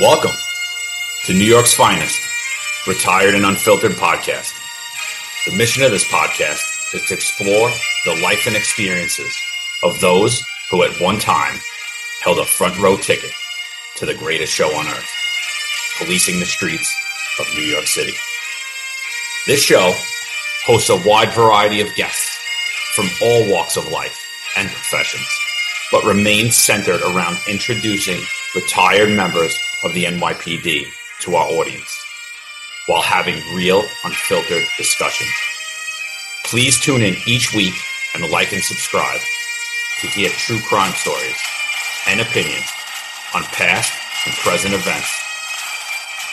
Welcome to New York's finest, retired and unfiltered podcast. The mission of this podcast is to explore the life and experiences of those who at one time held a front row ticket to the greatest show on earth, policing the streets of New York City. This show hosts a wide variety of guests from all walks of life and professions, but remains centered around introducing retired members of the NYPD to our audience while having real, unfiltered discussions. Please tune in each week and like and subscribe to hear true crime stories and opinions on past and present events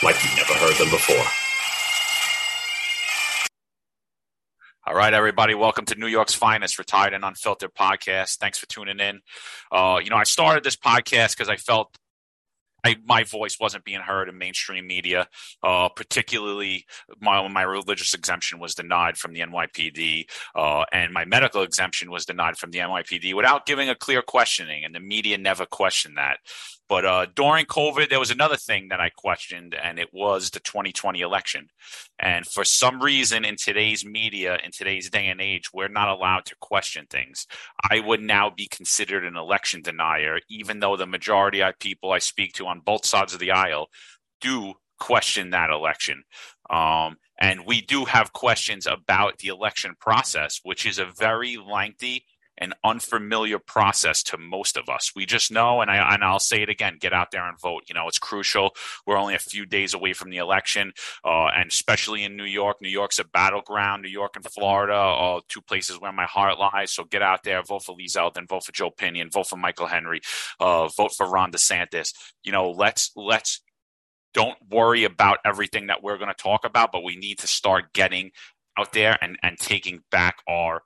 like you've never heard them before. All right, everybody, welcome to New York's finest retired and unfiltered podcast. Thanks for tuning in. Uh, you know, I started this podcast because I felt I, my voice wasn't being heard in mainstream media, uh, particularly my, my religious exemption was denied from the NYPD, uh, and my medical exemption was denied from the NYPD without giving a clear questioning, and the media never questioned that. But uh, during COVID, there was another thing that I questioned, and it was the 2020 election. And for some reason, in today's media, in today's day and age, we're not allowed to question things. I would now be considered an election denier, even though the majority of people I speak to on both sides of the aisle do question that election. Um, and we do have questions about the election process, which is a very lengthy an unfamiliar process to most of us. We just know, and I and I'll say it again: get out there and vote. You know, it's crucial. We're only a few days away from the election, uh, and especially in New York. New York's a battleground. New York and Florida are two places where my heart lies. So get out there, vote for Lee Zeldin, vote for Joe Pinion, vote for Michael Henry, uh, vote for Ron DeSantis. You know, let's let's don't worry about everything that we're going to talk about, but we need to start getting out there and and taking back our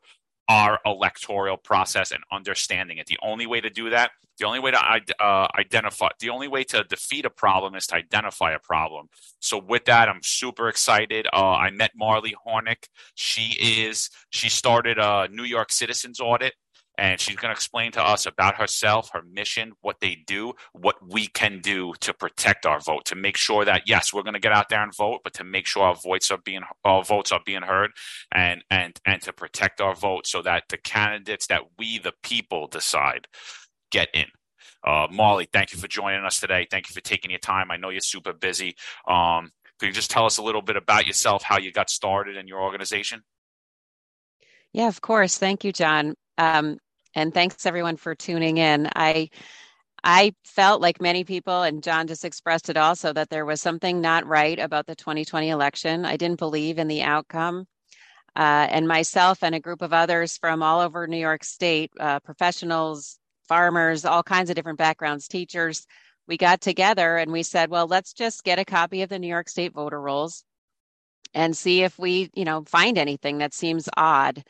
our electoral process and understanding it. The only way to do that, the only way to uh, identify, the only way to defeat a problem is to identify a problem. So with that, I'm super excited. Uh, I met Marley Hornik. She is she started a New York Citizens Audit and she's going to explain to us about herself, her mission, what they do, what we can do to protect our vote, to make sure that yes, we're going to get out there and vote, but to make sure our votes are being our votes are being heard, and and and to protect our vote so that the candidates that we the people decide get in. Uh, Marley, thank you for joining us today. Thank you for taking your time. I know you're super busy. Um, could you just tell us a little bit about yourself, how you got started in your organization? Yeah, of course. Thank you, John. Um, and thanks everyone for tuning in. I I felt like many people, and John just expressed it also, that there was something not right about the 2020 election. I didn't believe in the outcome. Uh, and myself and a group of others from all over New York State, uh, professionals, farmers, all kinds of different backgrounds, teachers, we got together and we said, well, let's just get a copy of the New York State voter rolls and see if we, you know, find anything that seems odd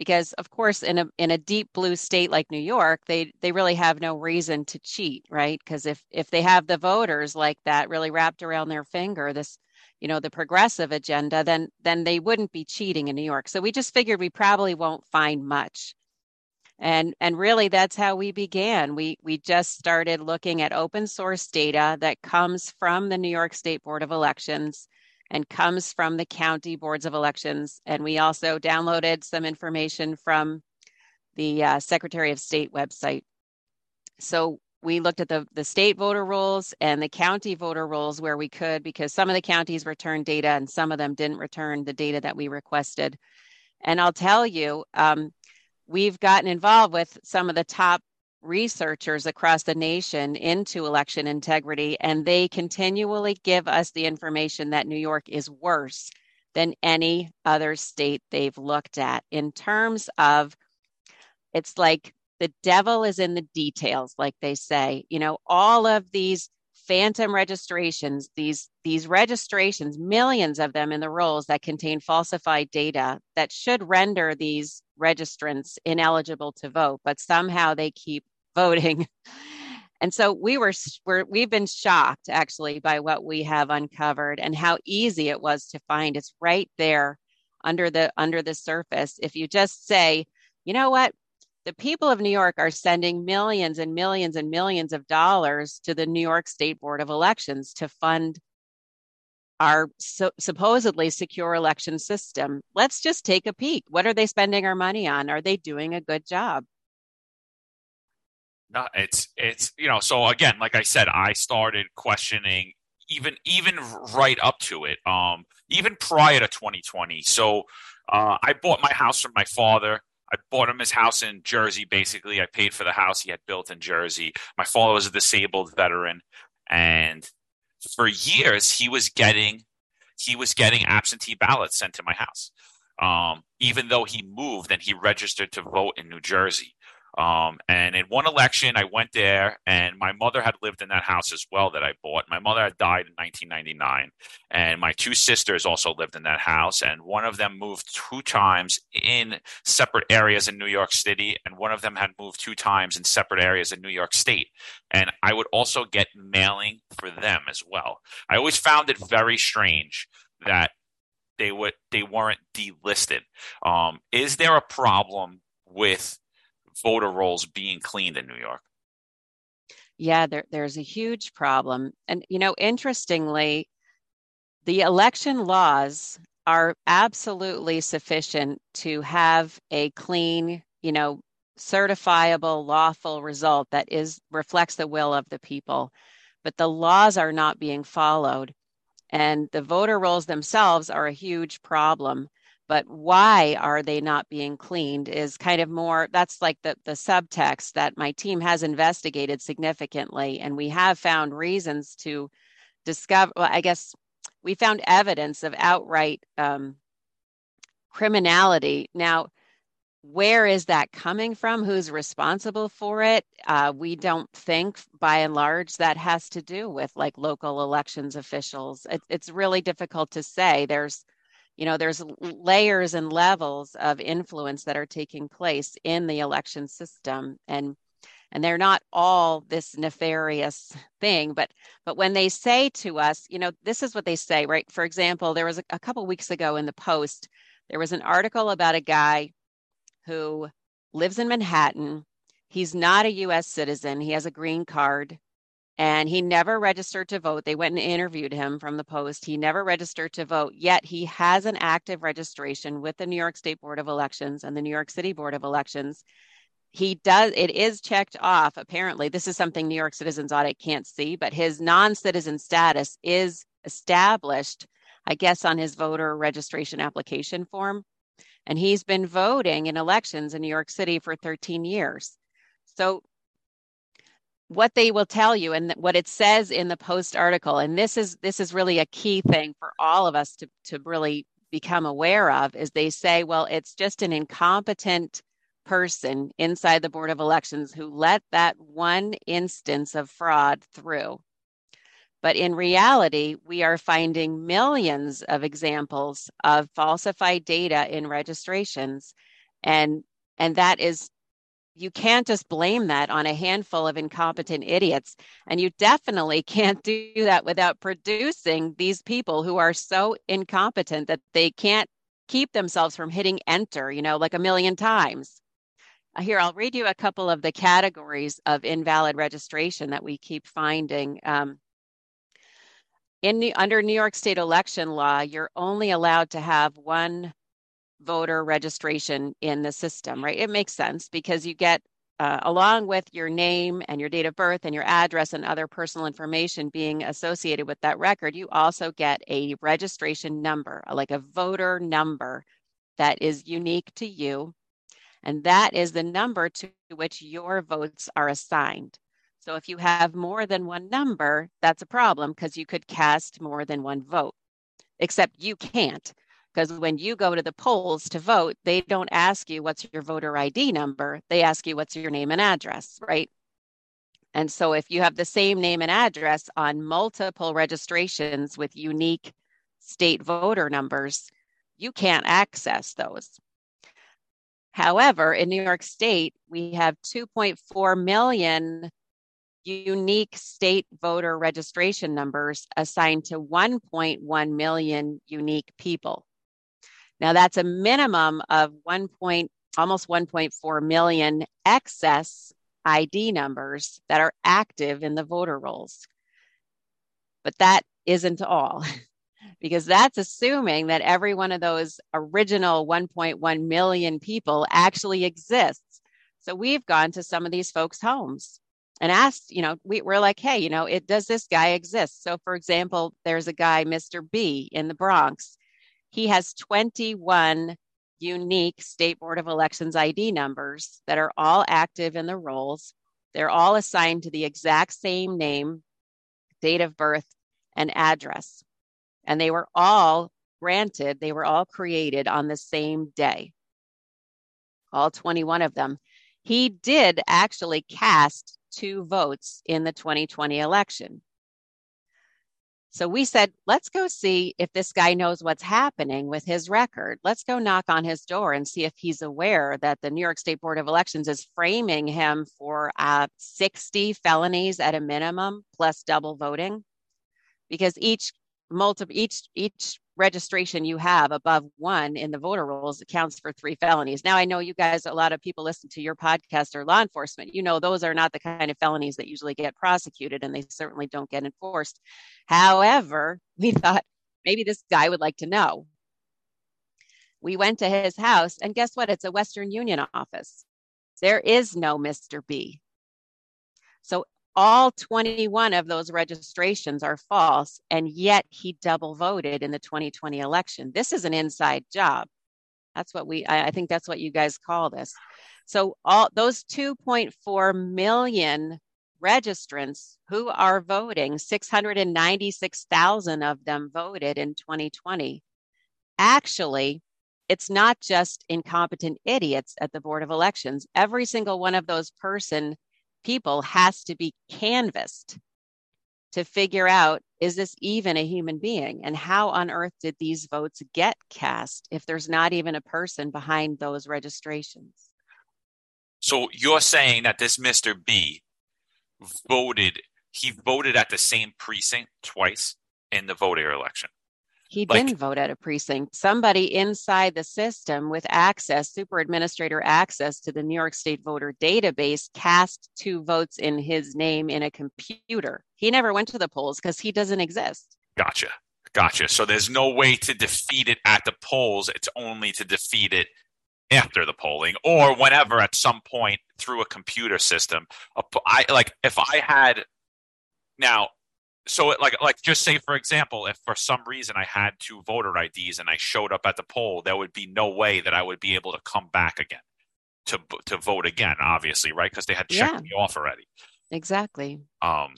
because of course in a in a deep blue state like New York they they really have no reason to cheat right? Because if if they have the voters like that really wrapped around their finger this you know the progressive agenda then then they wouldn't be cheating in New York. So we just figured we probably won't find much. And and really that's how we began. We we just started looking at open source data that comes from the New York State Board of Elections and comes from the county boards of elections. And we also downloaded some information from the uh, Secretary of State website. So we looked at the, the state voter rolls and the county voter rolls where we could, because some of the counties returned data and some of them didn't return the data that we requested. And I'll tell you, um, we've gotten involved with some of the top researchers across the nation into election integrity, and they continually give us the information that New York is worse than any other state they've looked at. In terms of it's like the devil is in the details like they say you know all of these phantom registrations these these registrations millions of them in the rolls that contain falsified data that should render these registrants ineligible to vote but somehow they keep voting. And so we were, we're, we've been shocked actually by what we have uncovered and how easy it was to find. It's right there under the under the surface. If you just say, you know what, the people of New York are sending millions and millions and millions of dollars to the New York State Board of Elections to fund our so, supposedly secure election system. Let's just take a peek. What are they spending our money on? Are they doing a good job? No, it's it's you know. So again, like I said, I started questioning even even right up to it. Um, even prior to 2020. So uh, I bought my house from my father. I bought him his house in Jersey. Basically, I paid for the house he had built in Jersey. My father was a disabled veteran, and for years he was getting he was getting absentee ballots sent to my house. Um, even though he moved and he registered to vote in New Jersey. Um, and in one election, I went there, and my mother had lived in that house as well that I bought. My mother had died in 1999, and my two sisters also lived in that house. And one of them moved two times in separate areas in New York City, and one of them had moved two times in separate areas in New York State. And I would also get mailing for them as well. I always found it very strange that they would they weren't delisted. Um, is there a problem with voter rolls being cleaned in New York? Yeah, there, there's a huge problem. And, you know, interestingly, the election laws are absolutely sufficient to have a clean, you know, certifiable, lawful result that is reflects the will of the people. But the laws are not being followed. And the voter rolls themselves are a huge problem but why are they not being cleaned is kind of more that's like the the subtext that my team has investigated significantly and we have found reasons to discover well, i guess we found evidence of outright um, criminality. Now where is that coming from? Who's responsible for it? Uh, we don't think by and large that has to do with like local elections officials. It, it's really difficult to say. There's you know there's layers and levels of influence that are taking place in the election system and and they're not all this nefarious thing but but when they say to us you know this is what they say right? For example there was a, a couple weeks ago in the post there was an article about a guy who lives in manhattan. He's not a us citizen. He has a green card and he never registered to vote. They went and interviewed him from the Post. He never registered to vote, yet he has an active registration with the New York State Board of Elections and the New York City Board of Elections. He does, it is checked off. Apparently, this is something New York Citizens Audit can't see, but his non citizen status is established, I guess, on his voter registration application form. And he's been voting in elections in New York City for 13 years. So what they will tell you and what it says in the post article. And this is this is really a key thing for all of us to to really become aware of is they say well it's just an incompetent person inside the board of elections who let that one instance of fraud through. But in reality we are finding millions of examples of falsified data in registrations. And and that is you can't just blame that on a handful of incompetent idiots. And you definitely can't do that without producing these people who are so incompetent that they can't keep themselves from hitting enter, you know, like a million times. Uh, here, I'll read you a couple of the categories of invalid registration that we keep finding. Um, in the, under New York State election law, you're only allowed to have one voter registration in the system, right? It makes sense because you get, uh, along with your name and your date of birth and your address and other personal information being associated with that record, you also get a registration number, like a voter number that is unique to you. And that is the number to which your votes are assigned. So if you have more than one number, that's a problem because you could cast more than one vote, except you can't because when you go to the polls to vote, they don't ask you what's your voter ID number. They ask you what's your name and address, right? And so if you have the same name and address on multiple registrations with unique state voter numbers, you can't access those. However, in New York State, we have 2.4 million unique state voter registration numbers assigned to 1.1 million unique people. Now, that's a minimum of 1.8 almost 1.4 million excess ID numbers that are active in the voter rolls. But that isn't all, because that's assuming that every one of those original 1.1 million people actually exists. So we've gone to some of these folks' homes and asked, you know, we, we're like, hey, you know, it does this guy exist? So, for example, there's a guy, Mr. B, in the Bronx. He has 21 unique State Board of Elections ID numbers that are all active in the rolls. They're all assigned to the exact same name, date of birth, and address. And they were all granted, they were all created on the same day, all 21 of them. He did actually cast two votes in the 2020 election. So we said, let's go see if this guy knows what's happening with his record. Let's go knock on his door and see if he's aware that the New York State Board of Elections is framing him for uh, 60 felonies at a minimum plus double voting. Because each multiple each each registration you have above one in the voter rolls counts for three felonies. Now, I know you guys, a lot of people listen to your podcast or law enforcement. You know, those are not the kind of felonies that usually get prosecuted and they certainly don't get enforced. However, we thought maybe this guy would like to know. We went to his house, and guess what? It's a Western Union office. There is no Mr. B. So all 21 of those registrations are false, and yet he double voted in the 2020 election. This is an inside job. That's what we, I, I think that's what you guys call this. So, all those 2.4 million registrants who are voting, 696,000 of them voted in 2020. Actually, it's not just incompetent idiots at the Board of Elections. Every single one of those person people has to be canvassed to figure out is this even a human being? And how on earth did these votes get cast if there's not even a person behind those registrations? So you're saying that this mr b voted he voted at the same precinct twice in the voter election he like, didn't vote at a precinct. Somebody inside the system with access, super administrator access to the New York State voter database, cast two votes in his name in a computer. He never went to the polls because he doesn't exist. Gotcha. Gotcha. So there's no way to defeat it at the polls. It's only to defeat it after the polling or whenever at some point through a computer system. I like if I had now so like like just say for example if for some reason i had two voter ids and i showed up at the poll there would be no way that i would be able to come back again to to vote again obviously right? Because they had checked yeah. me off already. Exactly. Um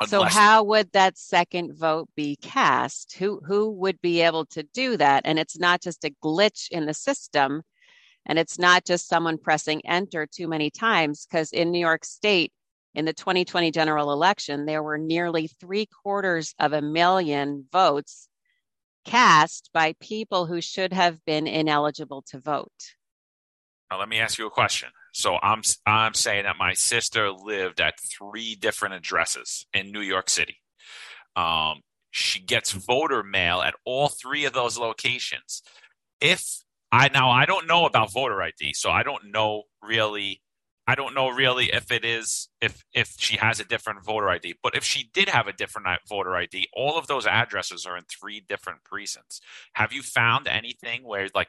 unless... so how would that second vote be cast? Who who would be able to do that? And it's not just a glitch in the system and it's not just someone pressing enter too many times because in new york state in the 2020 general election, there were nearly three quarters of a million votes cast by people who should have been ineligible to vote. Now, let me ask you a question. So I'm I'm saying that my sister lived at three different addresses in New York City. Um, she gets voter mail at all three of those locations. If I now I don't know about voter ID, so I don't know really I don't know really if it is if if she has a different voter ID, but if she did have a different voter ID, all of those addresses are in three different precincts. Have you found anything where like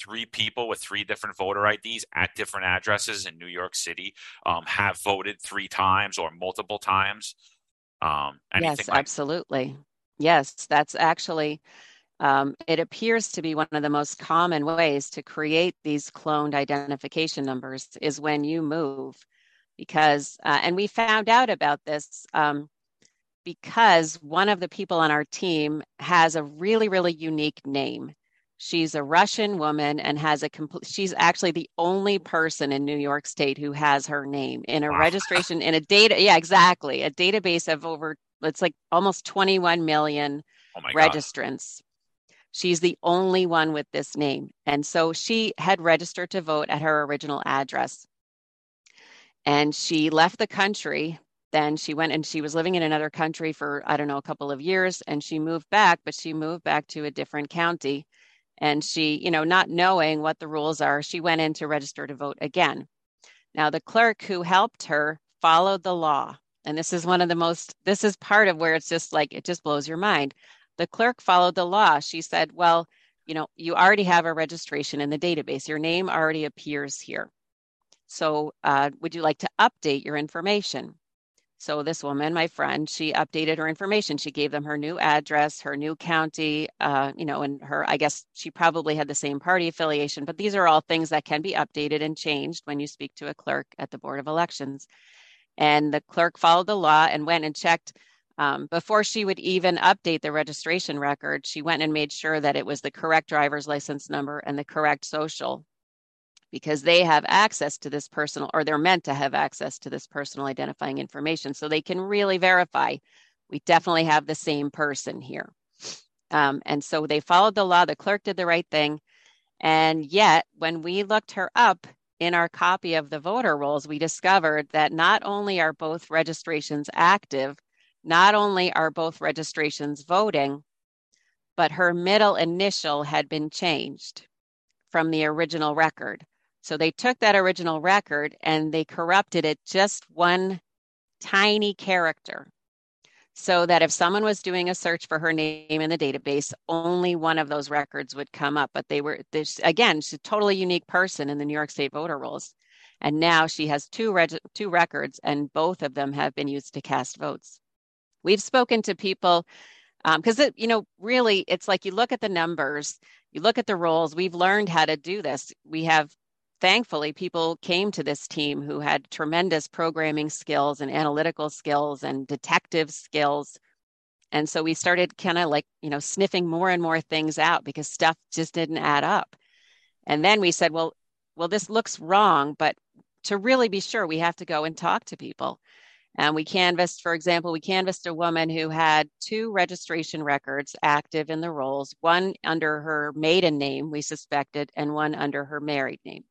three people with three different voter IDs at different addresses in New York City um, have voted three times or multiple times? Um, yes, like- absolutely. Yes, that's actually um, it appears to be one of the most common ways to create these cloned identification numbers is when you move because uh, and we found out about this um, because one of the people on our team has a really really unique name. She's a russian woman and has a complete she's actually the only person in new york state who has her name in a wow. registration in a data yeah exactly a database of over it's like almost 21 million oh registrants She's the only one with this name. And so she had registered to vote at her original address. And she left the country. Then she went and she was living in another country for, I don't know, a couple of years. And she moved back, but she moved back to a different county. And she, you know, not knowing what the rules are, she went in to register to vote again. Now, the clerk who helped her followed the law. And this is one of the most, this is part of where it's just like, it just blows your mind. The clerk followed the law. She said, well, you know, you already have a registration in the database. Your name already appears here. So, uh, would you like to update your information? So, this woman, my friend, she updated her information. She gave them her new address, her new county, uh, you know, and her, I guess she probably had the same party affiliation, but these are all things that can be updated and changed when you speak to a clerk at the Board of Elections. And the clerk followed the law and went and checked um, before she would even update the registration record. She went and made sure that it was the correct driver's license number and the correct social because they have access to this personal, or they're meant to have access to this personal identifying information. So they can really verify we definitely have the same person here. Um, and so they followed the law. The clerk did the right thing. And yet, when we looked her up in our copy of the voter rolls, we discovered that not only are both registrations active, not only are both registrations voting, but her middle initial had been changed from the original record. So they took that original record and they corrupted it just one tiny character so that if someone was doing a search for her name in the database, only one of those records would come up. But they were, this, again, she's a totally unique person in the New York State voter rolls. And now she has two, reg- two records, and both of them have been used to cast votes. We've spoken to people because um, you know really it's like you look at the numbers you look at the roles. we've learned how to do this. We have thankfully people came to this team who had tremendous programming skills and analytical skills and detective skills. And so we started kind of like you know sniffing more and more things out because stuff just didn't add up. And then we said well well this looks wrong but to really be sure we have to go and talk to people and we canvassed for example we canvassed a woman who had two registration records active in the rolls one under her maiden name we suspected and one under her married name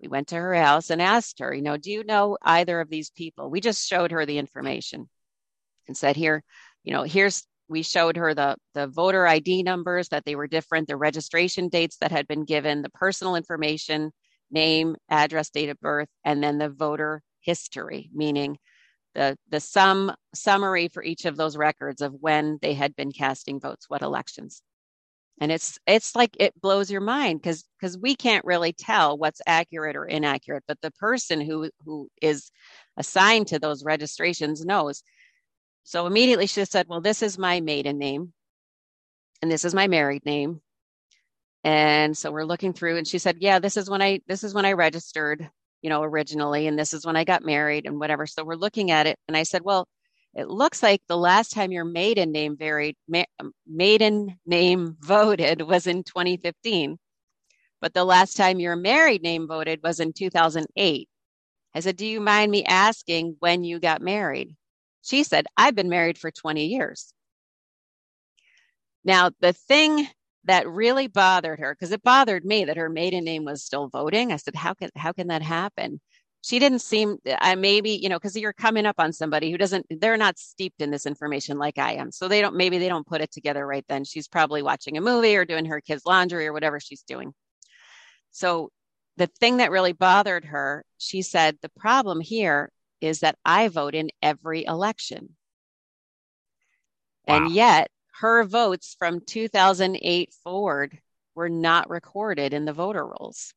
we went to her house and asked her, you know, do you know either of these people? We just showed her the information and said, here, you know, here's, we showed her the, the voter ID numbers that they were different, the registration dates that had been given, the personal information, name, address, date of birth, and then the voter history, meaning the, the sum summary for each of those records of when they had been casting votes, what elections. And it's it's like it blows your mind because because we can't really tell what's accurate or inaccurate but the person who who is assigned to those registrations knows. So immediately she said well this is my maiden name and this is my married name. And so we're looking through and she said yeah this is when i this is when i registered you know originally and this is when i got married and whatever so we're looking at it and i said well it looks like the last time your maiden name varied, ma- um, maiden name voted was in 2015, but the last time your married name voted was in 2008. I said, Do you mind me asking when you got married? She said, I've been married for 20 years. Now, the thing that really bothered her, because it bothered me that her maiden name was still voting. I said, How can how can that happen? she didn't seem i maybe you know because you're coming up on somebody who doesn't they're not steeped in this information like i am so they don't maybe they don't put it together right then she's probably watching a movie or doing her kids laundry or whatever she's doing so the thing that really bothered her she said the problem here is that i vote in every election wow. and yet her votes from 2008 forward were not recorded in the voter rolls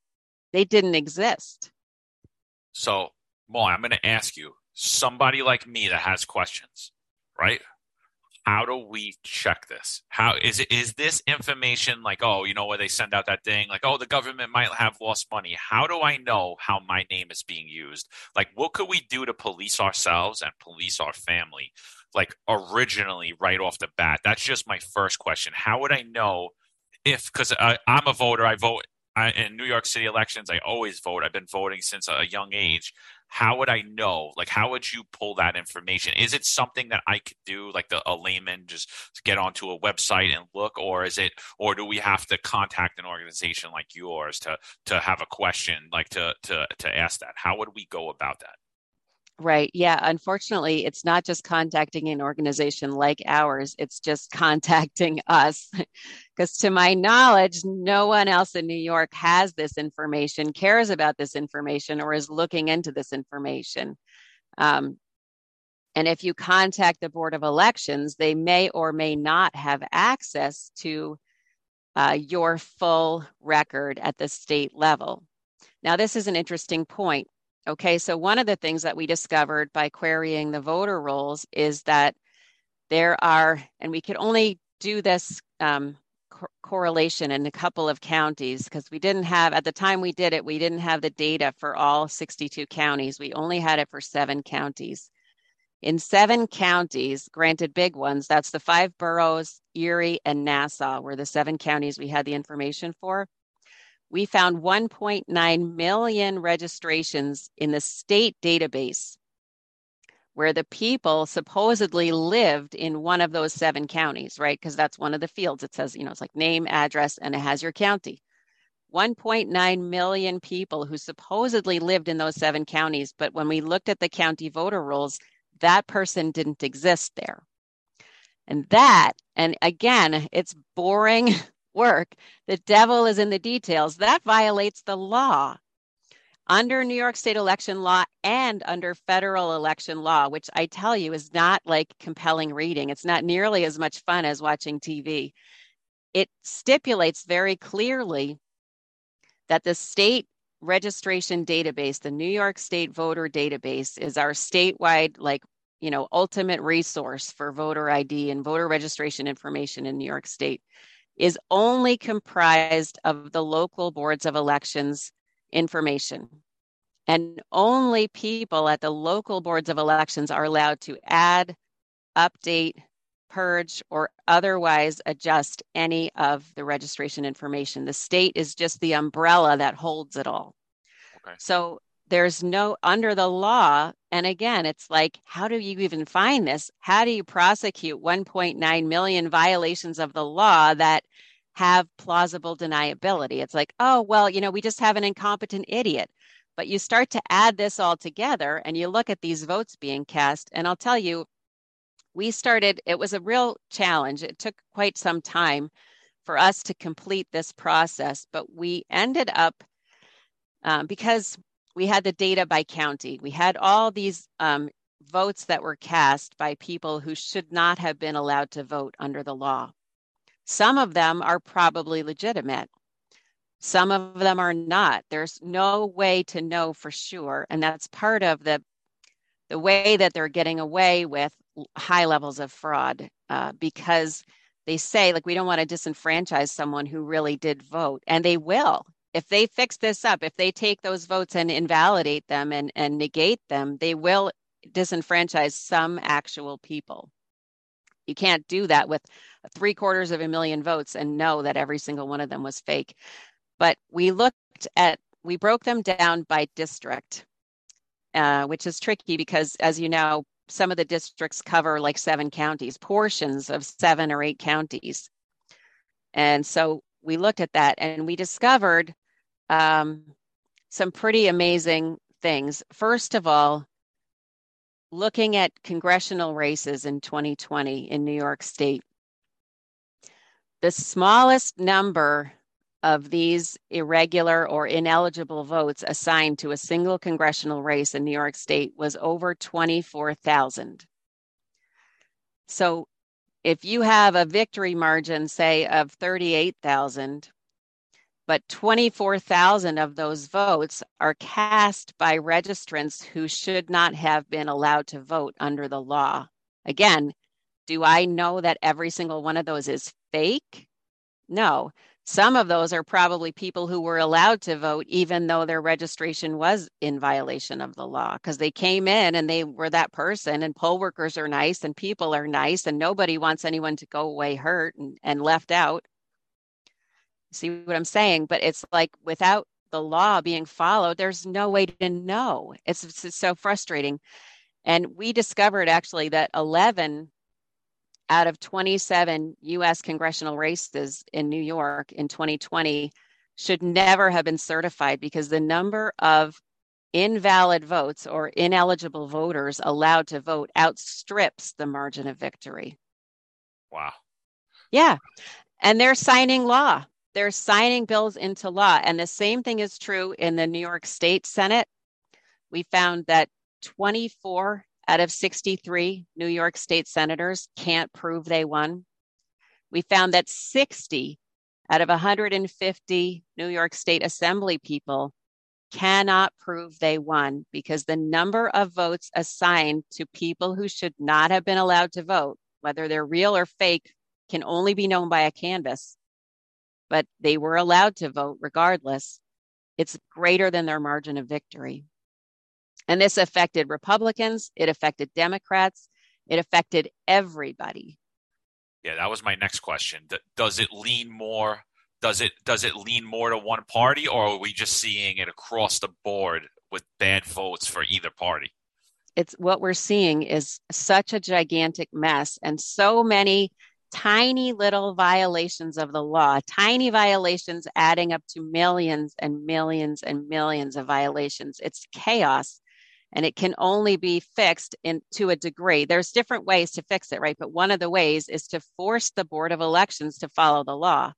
they didn't exist so, Molly, I'm going to ask you somebody like me that has questions, right? How do we check this? How is it? Is this information like, oh, you know, where they send out that thing, like, oh, the government might have lost money? How do I know how my name is being used? Like, what could we do to police ourselves and police our family? Like, originally, right off the bat, that's just my first question. How would I know if, because I'm a voter, I vote I, in New York City elections, I always vote. I've been voting since a young age. How would I know? Like, how would you pull that information? Is it something that I could do, like the, a layman, just get onto a website and look, or is it, or do we have to contact an organization like yours to to have a question, like to to to ask that? How would we go about that? Right. Yeah. Unfortunately, it's not just contacting an organization like ours, it's just contacting us. Because to my knowledge, no one else in New York has this information, cares about this information, or is looking into this information. Um, and if you contact the Board of Elections, they may or may not have access to uh, your full record at the state level. Now, this is an interesting point Okay, so one of the things that we discovered by querying the voter rolls is that there are, and we could only do this um, co- correlation in a couple of counties because we didn't have, at the time we did it, we didn't have the data for all 62 counties. We only had it for seven counties. In seven counties, granted big ones, that's the five boroughs, Erie, and Nassau were the seven counties we had the information for we found 1.9 million registrations in the state database where the people supposedly lived in one of those seven counties, right? Because that's one of the fields. It says, you know, it's like name, address, and it has your county. 1.9 million people who supposedly lived in those seven counties, but when we looked at the county voter rolls, that person didn't exist there. And that, and again, it's boring work. The devil is in the details. That violates the law. Under New York state election law and under federal election law, which I tell you is not like compelling reading. It's not nearly as much fun as watching TV. It stipulates very clearly that the state registration database, the New York State voter database, is our statewide, like, you know, ultimate resource for voter ID and voter registration information in New York State is only comprised of the local boards of elections information. And only people at the local boards of elections are allowed to add, update, purge, or otherwise adjust any of the registration information. The state is just the umbrella that holds it all. Okay. So there's no under the law and again it's like how do you even find this? How do you prosecute 1.9 million violations of the law that have plausible deniability? It's like oh well you know we just have an incompetent idiot. But you start to add this all together and you look at these votes being cast and i'll tell you we started it was a real challenge. It took quite some time for us to complete this process but we ended up um, because we had the data by county. We had all these um, votes that were cast by people who should not have been allowed to vote under the law. Some of them are probably legitimate. Some of them are not. There's no way to know for sure, and that's part of the the way that they're getting away with high levels of fraud uh, because they say like we don't want to disenfranchise someone who really did vote, and they will if they fix this up, if they take those votes and invalidate them and, and negate them, they will disenfranchise some actual people. You can't do that with three quarters of a million votes and know that every single one of them was fake. But we looked at, we broke them down by district, uh, which is tricky because, as you know, some of the districts cover like seven counties, portions of seven or eight counties. And so we looked at that and we discovered um, some pretty amazing things. First of all, looking at congressional races in 2020 in New York State, the smallest number of these irregular or ineligible votes assigned to a single congressional race in New York State was over 24,000. So if you have a victory margin, say, of 38,000, but 24,000 of those votes are cast by registrants who should not have been allowed to vote under the law. Again, do I know that every single one of those is fake? No. Some of those are probably people who were allowed to vote even though their registration was in violation of the law because they came in and they were that person and poll workers are nice and people are nice and nobody wants anyone to go away hurt and, and left out. See what I'm saying? But it's like without the law being followed, there's no way to know. It's, it's so frustrating. And we discovered actually that 11 out of 27 US congressional races in New York in 2020 should never have been certified because the number of invalid votes or ineligible voters allowed to vote outstrips the margin of victory. Wow. Yeah. And they're signing law. They're signing bills into law. And the same thing is true in the New York State Senate. We found that 24 out of 63 New York State senators can't prove they won. We found that 60 out of 150 New York State Assembly people cannot prove they won because the number of votes assigned to people who should not have been allowed to vote, whether they're real or fake, can only be known by a canvass. But they were allowed to vote regardless. It's greater than their margin of victory. And this affected Republicans, it affected Democrats, it affected everybody. Yeah, that was my next question. Does it lean more does it does it lean more to one party or are we just seeing it across the board with bad votes for either party? It's what we're seeing is such a gigantic mess and so many tiny little violations of the law, tiny violations adding up to millions and millions and millions of violations. It's chaos and it can only be fixed in to a degree. There's different ways to fix it, right? But one of the ways is to force the board of elections to follow the law.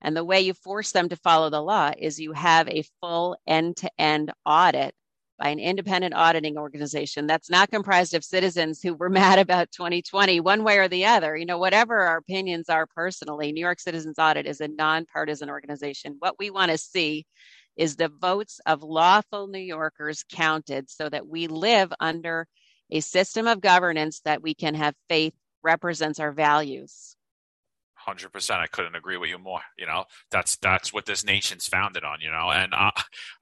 And the way you force them to follow the law is you have a full end to end audit by an independent auditing organization that's not comprised of citizens who were mad about 2020 one way or the other. You know, whatever our opinions are personally, New York Citizens Audit is a nonpartisan organization. What we want to see is the votes of lawful New Yorkers counted so that we live under a system of governance that we can have faith represents our values. Hundred percent. I couldn't agree with you more. You know, that's that's what this nation's founded on. You know, and I,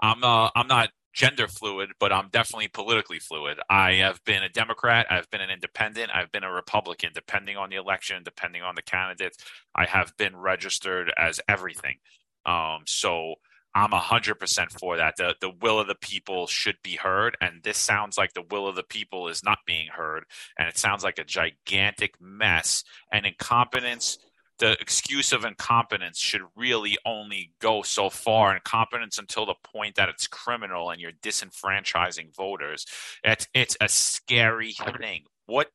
I'm uh, I'm not gender fluid, but I'm definitely politically fluid. I have been a Democrat, I've been an independent, I've been a Republican, depending on the election, depending on the candidates. I have been registered as everything. Um, so I'm hundred percent for that. The the will of the people should be heard, and this sounds like the will of the people is not being heard, and it sounds like a gigantic mess and incompetence. The excuse of incompetence should really only go so far. Incompetence until the point that it's criminal and you're disenfranchising voters. It's it's a scary thing. What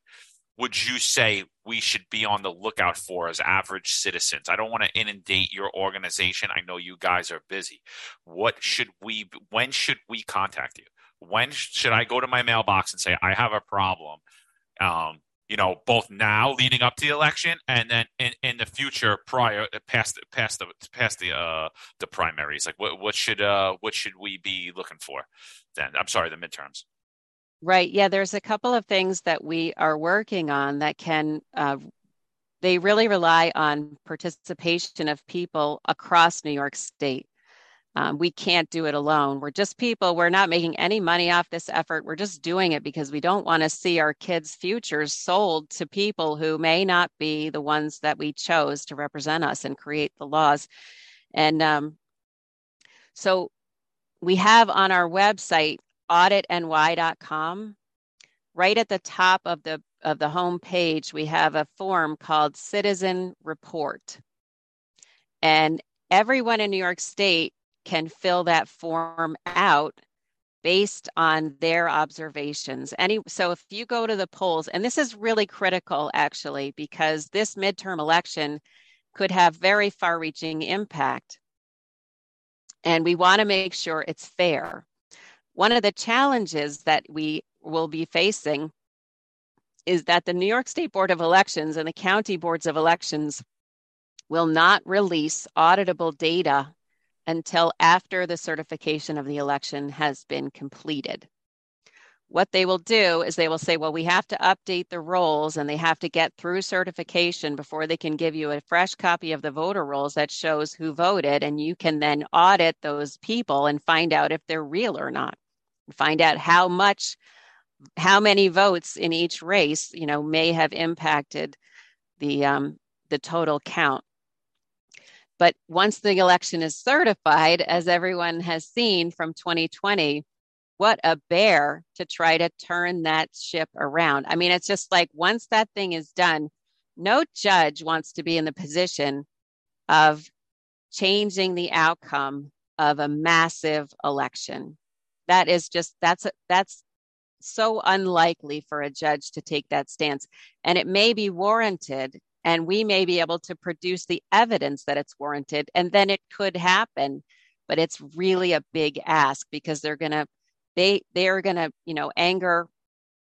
would you say we should be on the lookout for as average citizens? I don't want to inundate your organization. I know you guys are busy. What should we, when should we contact you? When should I go to my mailbox and say, I have a problem? Um, you know, both now leading up to the election and then in, in the future prior past past the past the uh the primaries. Like what what should uh what should we be looking for then? I'm sorry, the midterms. Right. Yeah, there's a couple of things that we are working on that can, uh, they really rely on participation of people across New York State. Um, we can't do it alone. We're just people. We're not making any money off this effort. We're just doing it because we don't want to see our kids' futures sold to people who may not be the ones that we chose to represent us and create the laws. And um, so we have on our website auditny.com. Right at the top of the of the home page, we have a form called Citizen Report. And everyone in New York State can fill that form out based on their observations. Any so if you go to the polls, and this is really critical actually, because this midterm election could have very far-reaching impact. And we want to make sure it's fair. One of the challenges that we will be facing is that the New York State Board of Elections and the county boards of elections will not release auditable data until after the certification of the election has been completed. What they will do is they will say, well, we have to update the rolls and they have to get through certification before they can give you a fresh copy of the voter rolls that shows who voted. And you can then audit those people and find out if they're real or not find out how much how many votes in each race you know may have impacted the um, the total count but once the election is certified as everyone has seen from 2020 what a bear to try to turn that ship around. I mean it's just like once that thing is done no judge wants to be in the position of changing the outcome of a massive election. That is just that's that's so unlikely for a judge to take that stance. And it may be warranted and we may be able to produce the evidence that it's warranted and then it could happen but it's really a big ask because they're going to they they're going to you know anger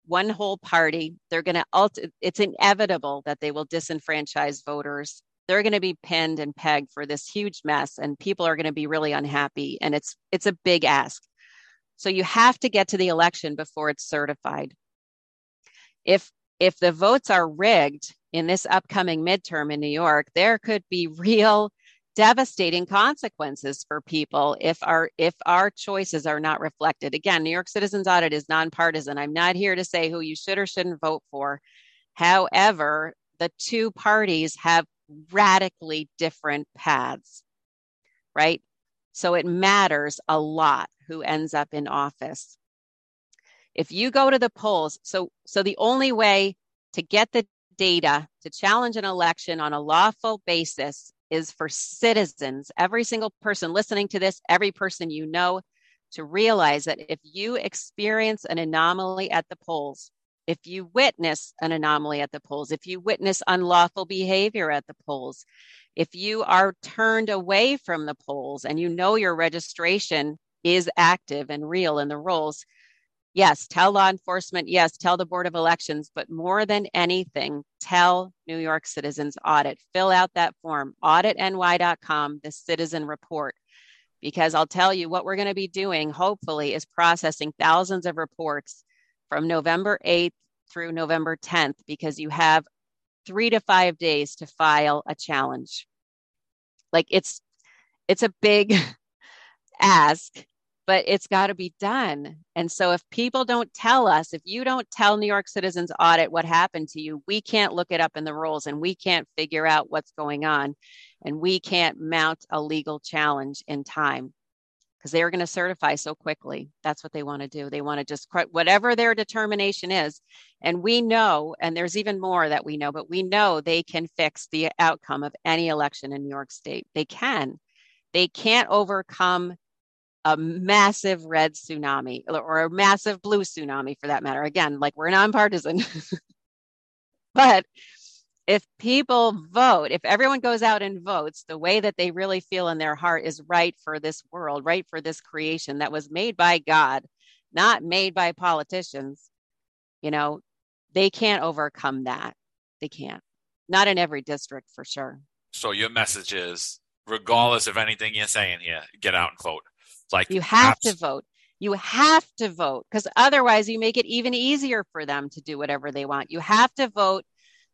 one whole party. They're going to ult- it's inevitable that they will disenfranchise voters. They're going to be pinned and pegged for this huge mess and people are going to be really unhappy and it's it's a big ask. So you have to get to the election before it's certified. If if the votes are rigged in this upcoming midterm in New York there could be real devastating consequences for people if our if our choices are not reflected. Again new york citizens audit is nonpartisan. I'm not here to say who you should or shouldn't vote for. However the two parties have radically different paths right? So it matters a lot who ends up in office. If you go to the polls so so the only way to get the data to challenge an election on a lawful basis is for citizens, every single person listening to this, every person you know, to realize that if you experience an anomaly at the polls, if you witness an anomaly at the polls, if you witness unlawful behavior at the polls, if you are turned away from the polls and you know your registration is active and real in the rolls, yes, tell law enforcement, yes, tell the Board of Elections, but more than anything, tell New York Citizens Audit. Fill out that form, auditny.com, the citizen report. Because I'll tell you what we're going to be doing, hopefully, is processing thousands of reports from November 8th through November 10th, because you have three to five days to file a challenge. Like it's it's a big ask but it's got to be done. And so if people don't tell us, if you don't tell New York Citizens Audit what happened to you, we can't look it up in the rules and we can't figure out what's going on and we can't mount a legal challenge in time because they are going to certify so quickly. That's what they want to do. They want to just whatever their determination is. And we know, and there's even more that we know, but we know they can fix the outcome of any election in New York State. They can. They can't overcome a massive red tsunami or a massive blue tsunami for that matter. Again, like we're nonpartisan. but if people vote, if everyone goes out and votes the way that they really feel in their heart is right for this world, right for this creation that was made by God, not made by politicians, you know, they can't overcome that. They can't. Not in every district for sure. So your message is regardless of anything you're saying here, get out and vote. Like you have abs- to vote. You have to vote because otherwise you make it even easier for them to do whatever they want. You have to vote.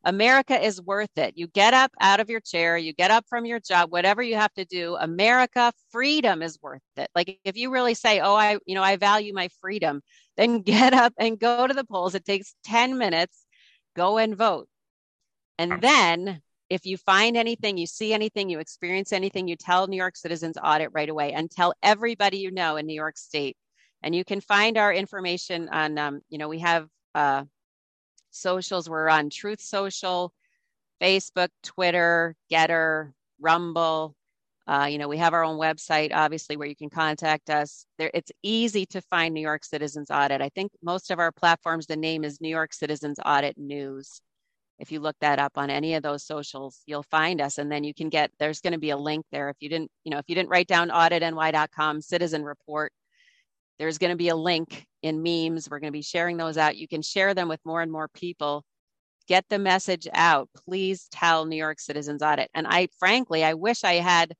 America is worth it. You get up out of your chair, you get up from your job, whatever you have to do. America, freedom is worth it. Like if you really say, "Oh, I, you know, I value my freedom," then get up and go to the polls. It takes 10 minutes. Go and vote. And then if you find anything, you see anything, you experience anything, you tell New York Citizens Audit right away and tell everybody you know in New York State. And you can find our information on, um, you know, we have uh, socials. We're on Truth Social, Facebook, Twitter, Gettr, Rumble. Uh, you know, we have our own website, obviously, where you can contact us. There, it's easy to find New York Citizens Audit. I think most of our platforms, the name is New York Citizens Audit News if you look that up on any of those socials you'll find us and then you can get there's going to be a link there. If you didn't you know if you didn't write down auditny.com citizen report there's going to be a link in memes. We're going to be sharing those out. You can share them with more and more people. Get the message out. Please tell new york citizens audit. And i frankly i wish i had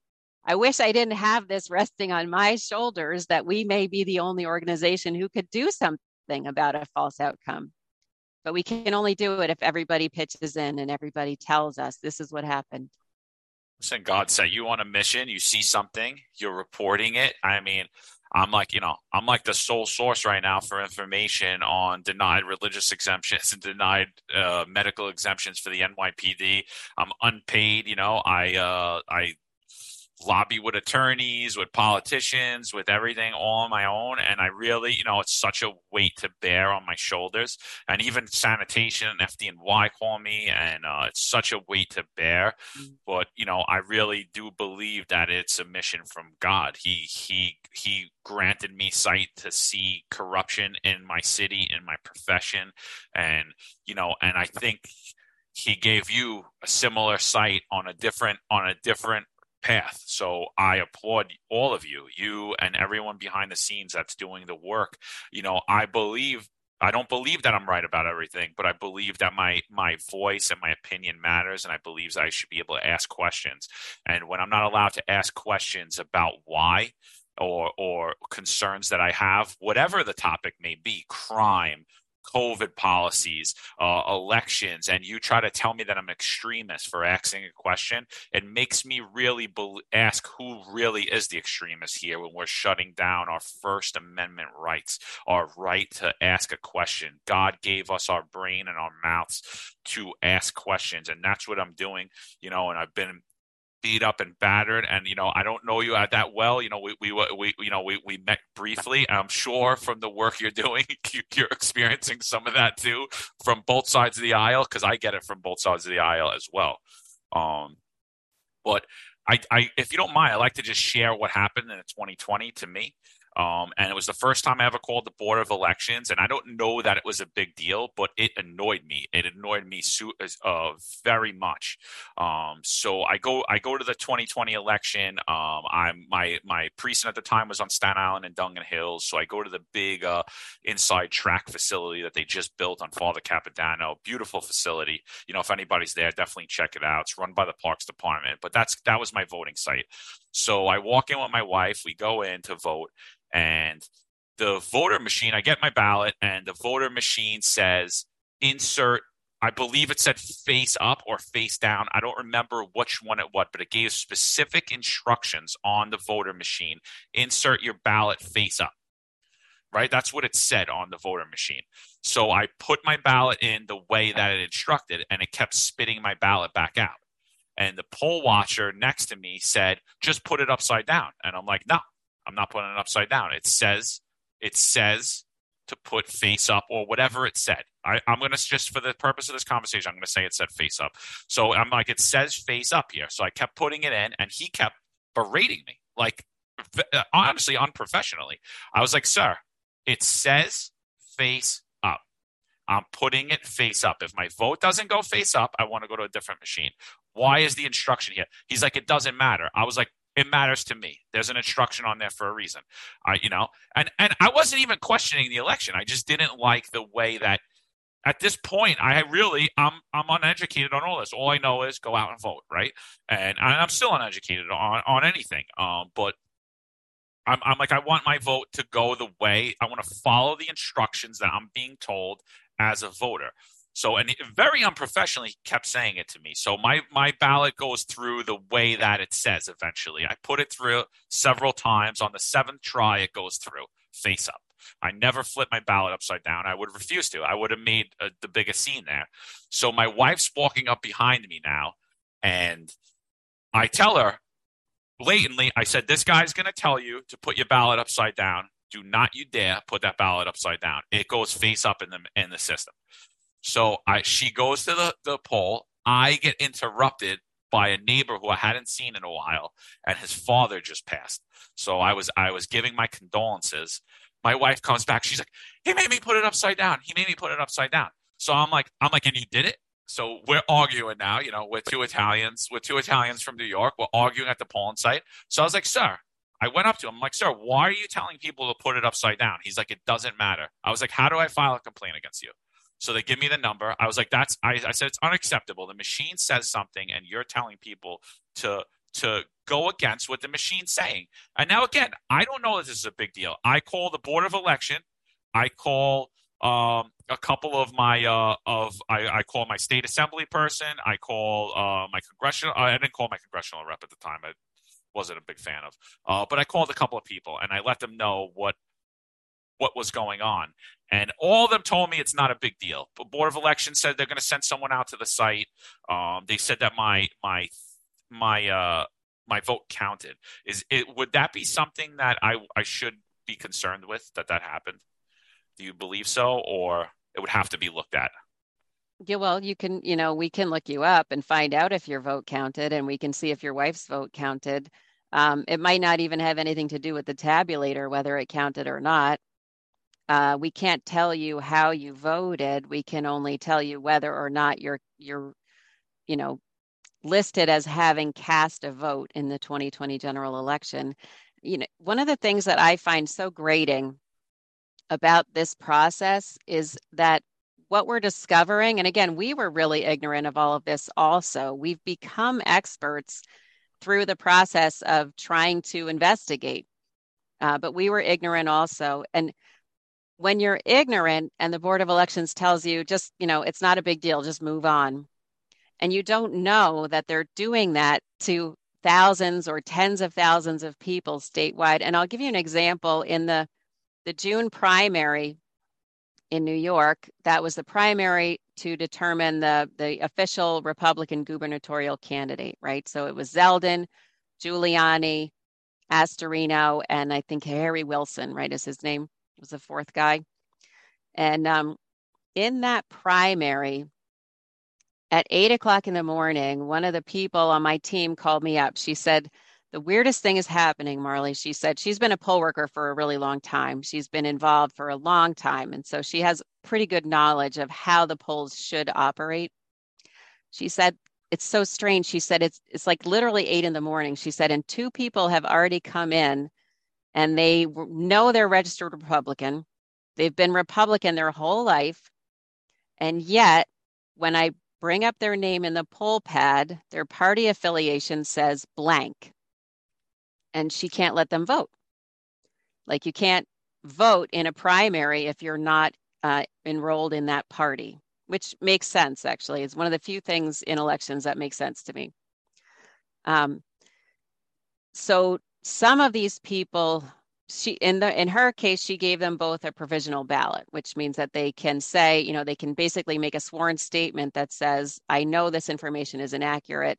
i wish i didn't have this resting on my shoulders that we may be the only organization who could do something about a false outcome but we can only do it if everybody pitches in and everybody tells us this is what happened. Listen, God sent you on a mission. You see something, you're reporting it. I mean, I'm like, you know, I'm like the sole source right now for information on denied religious exemptions and denied uh, medical exemptions for the NYPD. I'm unpaid, you know. I uh, I lobby with attorneys, with politicians, with everything all on my own. And I really, you know, it's such a weight to bear on my shoulders. And even sanitation and FDNY call me, and uh, it's such a weight to bear. Mm-hmm. But you know, I really do believe that it's a mission from God. He he he granted me sight to see corruption in my city, in my profession, and you know, and I think he gave you a similar sight on a different on a different path. So I applaud all of you, you and everyone behind the scenes that's doing the work. You know, I believe I don't believe that I'm right about everything, but I believe that my my voice and my opinion matters, and I believe I should be able to ask questions. And when I'm not allowed to ask questions about why or or concerns that I have, whatever the topic may be, crime, COVID policies, uh, elections, and you try to tell me that I'm extremist for asking a question, it makes me really be- ask who really is the extremist here when we're shutting down our First Amendment rights, our right to ask a question. God gave us our brain and our mouths to ask questions, and that's what I'm doing. You know, and I've been beat up and battered and you know i don't know you at that well you know we we, we you know we, we met briefly i'm sure from the work you're doing you're experiencing some of that too from both sides of the aisle because i get it from both sides of the aisle as well. Um but I, I if you don't mind i'd like to just share what happened in 2020 to me um, and it was the first time I ever called the Board of Elections. And I don't know that it was a big deal, but it annoyed me. It annoyed me uh, very much. Um, so I go I go to the 2020 election. Um, I'm my my precinct at the time was on Staten Island and Dongan Hills. So I go to the big uh, inside track facility that they just built on Father Capodanno. Beautiful facility. You know, if anybody's there, definitely check it out. It's run by the Parks Department. But that's that was my voting site. So I walk in with my wife. We go in to vote and the voter machine, I get my ballot, and the voter machine says insert. I believe it said face up or face down. I don't remember which one it what, but it gave specific instructions on the voter machine. Insert your ballot face up. Right? That's what it said on the voter machine. So I put my ballot in the way that it instructed, and it kept spitting my ballot back out. And the poll watcher next to me said, just put it upside down. And I'm like, no, I'm not putting it upside down. It says it says to put face up or whatever it said. I, am going to just for the purpose of this conversation, I'm going to say it said face up. So I'm like, it says face up here. So I kept putting it in, and he kept berating me, like uh, honestly, unprofessionally. I was like, sir, it says face up. I'm putting it face up. If my vote doesn't go face up, I want to go to a different machine. Why is the instruction here? He's like, it doesn't matter. I was like, it matters to me. There's an instruction on there for a reason. I, you know, and and I wasn't even questioning the election. I just didn't like the way that at this point I really I'm I'm uneducated on all this. All I know is go out and vote, right? And I'm still uneducated on on anything. Um, but I'm I'm like I want my vote to go the way I want to follow the instructions that I'm being told as a voter. So, and very unprofessionally he kept saying it to me. So my my ballot goes through the way that it says. Eventually, I put it through several times. On the seventh try, it goes through face up. I never flip my ballot upside down. I would refuse to. I would have made uh, the biggest scene there. So my wife's walking up behind me now, and I tell her blatantly, I said, "This guy's going to tell you to put your ballot upside down. Do not you dare put that ballot upside down. It goes face up in the in the system." So I she goes to the, the poll. I get interrupted by a neighbor who I hadn't seen in a while, and his father just passed. So I was I was giving my condolences. My wife comes back. She's like, "He made me put it upside down. He made me put it upside down." So I'm like, I'm like, and you did it. So we're arguing now. You know, we're two Italians. We're two Italians from New York. We're arguing at the polling site. So I was like, "Sir." I went up to him. I'm like, "Sir, why are you telling people to put it upside down?" He's like, "It doesn't matter." I was like, "How do I file a complaint against you?" So they give me the number. I was like, that's I, I said it's unacceptable. The machine says something and you're telling people to to go against what the machine's saying. And now again, I don't know that this is a big deal. I call the Board of Election. I call um, a couple of my uh, of I, I, call my state assembly person. I call uh, my congressional. I didn't call my congressional rep at the time. I wasn't a big fan of, uh, but I called a couple of people and I let them know what what was going on. And all of them told me it's not a big deal. But Board of Elections said they're going to send someone out to the site. Um, they said that my my my uh, my vote counted. Is it would that be something that I I should be concerned with that that happened? Do you believe so, or it would have to be looked at? Yeah, well, you can, you know, we can look you up and find out if your vote counted, and we can see if your wife's vote counted. Um, it might not even have anything to do with the tabulator, whether it counted or not. Uh, we can't tell you how you voted. We can only tell you whether or not you're you're, you know, listed as having cast a vote in the 2020 general election. You know, one of the things that I find so grating about this process is that what we're discovering, and again, we were really ignorant of all of this also. We've become experts through the process of trying to investigate, uh, but we were ignorant also. And when you're ignorant and the Board of Elections tells you just, you know, it's not a big deal, just move on, and you don't know that they're doing that to thousands or tens of thousands of people statewide. And I'll give you an example in the the June primary in New York. That was the primary to determine the, the official Republican gubernatorial candidate, right? So it was Zeldin, Giuliani, Astorino, and I think Harry Wilson, right, is his name, was the fourth guy. And um, in that primary, at eight o'clock in the morning, one of the people on my team called me up. She said, the weirdest thing is happening, Marley. She said she's been a poll worker for a really long time. She's been involved for a long time. And so she has pretty good knowledge of how the polls should operate. She said, it's so strange. She said, it's, it's like literally eight in the morning. She said, and two people have already come in and they know they're registered Republican. They've been Republican their whole life. And yet, when I bring up their name in the poll pad, their party affiliation says blank and she can't let them vote. Like you can't vote in a primary if you're not uh, enrolled in that party, which makes sense. Actually, it's one of the few things in elections that makes sense to me. Um, so some of these people, she in the in her case, she gave them both a provisional ballot, which means that they can say, you know, they can basically make a sworn statement that says, "I know this information is inaccurate."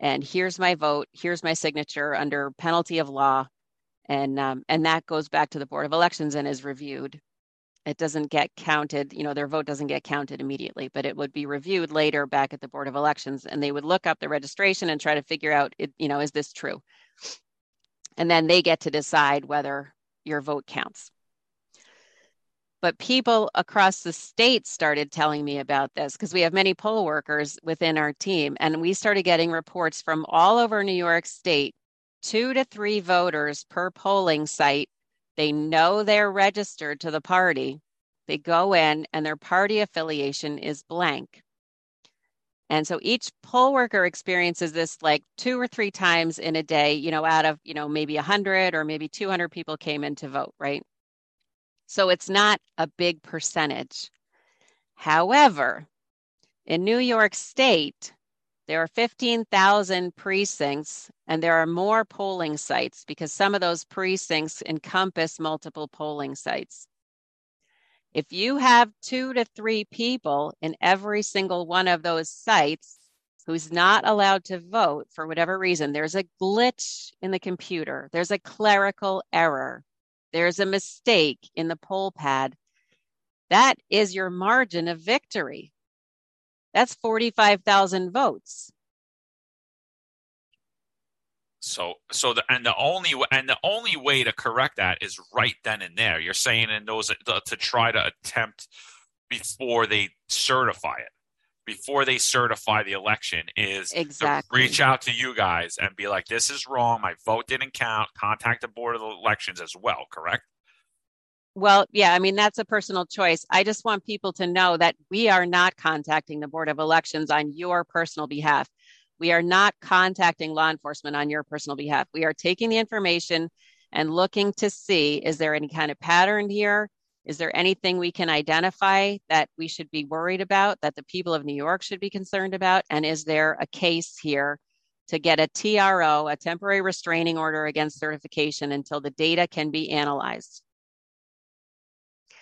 and here's my vote, here's my signature under penalty of law, and um, and that goes back to the Board of Elections and is reviewed. It doesn't get counted, you know, their vote doesn't get counted immediately, but it would be reviewed later back at the Board of Elections, and they would look up the registration and try to figure out, you know, is this true? And then they get to decide whether your vote counts. But people across the state started telling me about this because we have many poll workers within our team and we started getting reports from all over new york state two to three voters per polling site. They know they're registered to the party. They go in and their party affiliation is blank and so each poll worker experiences this like two or three times in a day you know out of you know maybe 100 or maybe 200 people came in to vote right so it's not a big percentage. However, in New York State, there are 15,000 precincts and there are more polling sites because some of those precincts encompass multiple polling sites. If you have two to three people in every single one of those sites who's not allowed to vote for whatever reason, there's a glitch in the computer, there's a clerical error there's a mistake in the poll pad, that is your margin of victory. That's 45,000 votes. So, so the and the only and the only way to correct that is right then and there. You're saying in those uh, to try to attempt before they certify it before they certify the election is exactly. reach out to you guys and be like, this is wrong. My vote didn't count. Contact the Board of Elections as well, correct? Well, yeah, I mean, that's a personal choice. I just want people to know that we are not contacting the Board of Elections on your personal behalf. We are not contacting law enforcement on your personal behalf. We are taking the information and looking to see is there any kind of pattern here? Is there anything we can identify that we should be worried about, that the people of New York should be concerned about? And is there a case here to get a TRO, a temporary restraining order against certification until the data can be analyzed?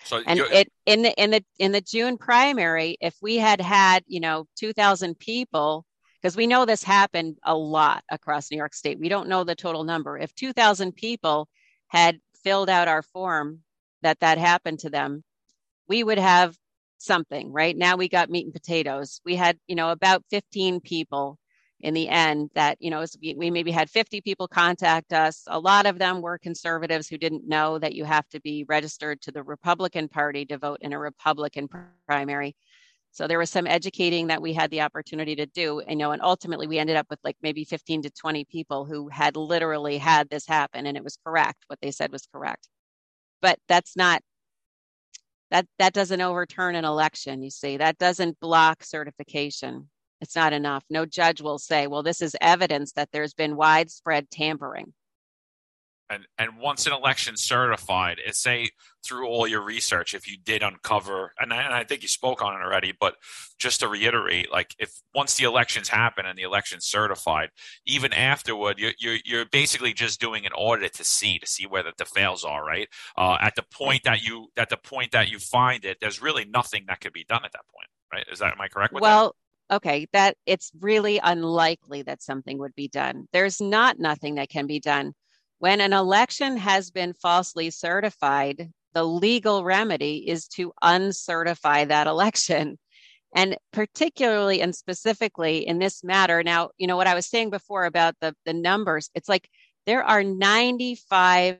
So and it in the in the in the June primary, if we had had you know two thousand people because we know this happened a lot across New York State. We don't know the total number. If 2,000 people had filled out our form that that happened to them, we would have something, right? Now we got meat and potatoes. We had, you know, about 15 people in the end that, you know, we maybe had 50 people contact us. A lot of them were conservatives who didn't know that you have to be registered to the Republican Party to vote in a Republican primary. So there was some educating that we had the opportunity to do, you know, and ultimately we ended up with like maybe 15 to 20 people who had literally had this happen and it was correct. What they said was correct. But that's not that that doesn't overturn an election, you see. That doesn't block certification. It's not enough. No judge will say, well, this is evidence that there's been widespread tampering and and once an election certified, it say through all your research, if you did uncover, and I, and I, think you spoke on it already, but just to reiterate, like if once the elections happen and the election's certified, even afterward, you're you're, you're basically just doing an audit to see to see where the, fails are, right? Uh, at the point that you at the point that you find it, there's really nothing that could be done at that point, right? Is that am I correct well, that? okay, that it's really unlikely that something would be done. There's not nothing that can be done when an election has been falsely certified, the legal remedy is to uncertify that election. And particularly and specifically in this matter, now, you know, what I was saying before about the, the numbers, it's like there are 95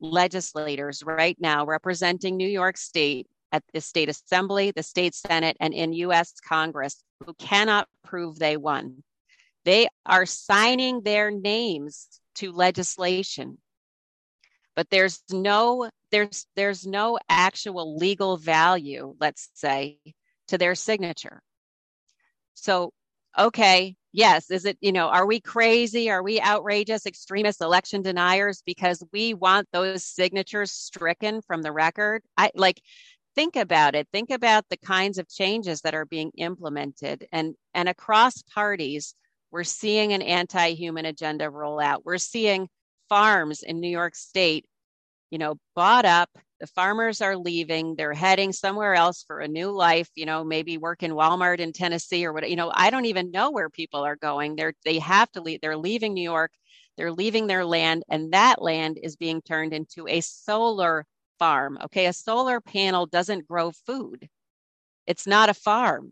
legislators right now representing New York State at the state assembly, the state senate, and in US Congress who cannot prove they won. They are signing their names to legislation. But there's no there's there's no actual legal value let's say to their signature. So okay yes is it you know are we crazy? Are we outrageous extremist election deniers because we want those signatures stricken from the record? I like think about it. Think about the kinds of changes that are being implemented. And and across parties we're seeing an anti human agenda roll out. We're seeing farms in New York State, you know, bought up. The farmers are leaving. They're heading somewhere else for a new life, you know, maybe work in Walmart in Tennessee or what, you know, I don't even know where people are going. They're, they have to leave. They're leaving New York. They're leaving their land, and that land is being turned into a solar farm. Okay. A solar panel doesn't grow food, it's not a farm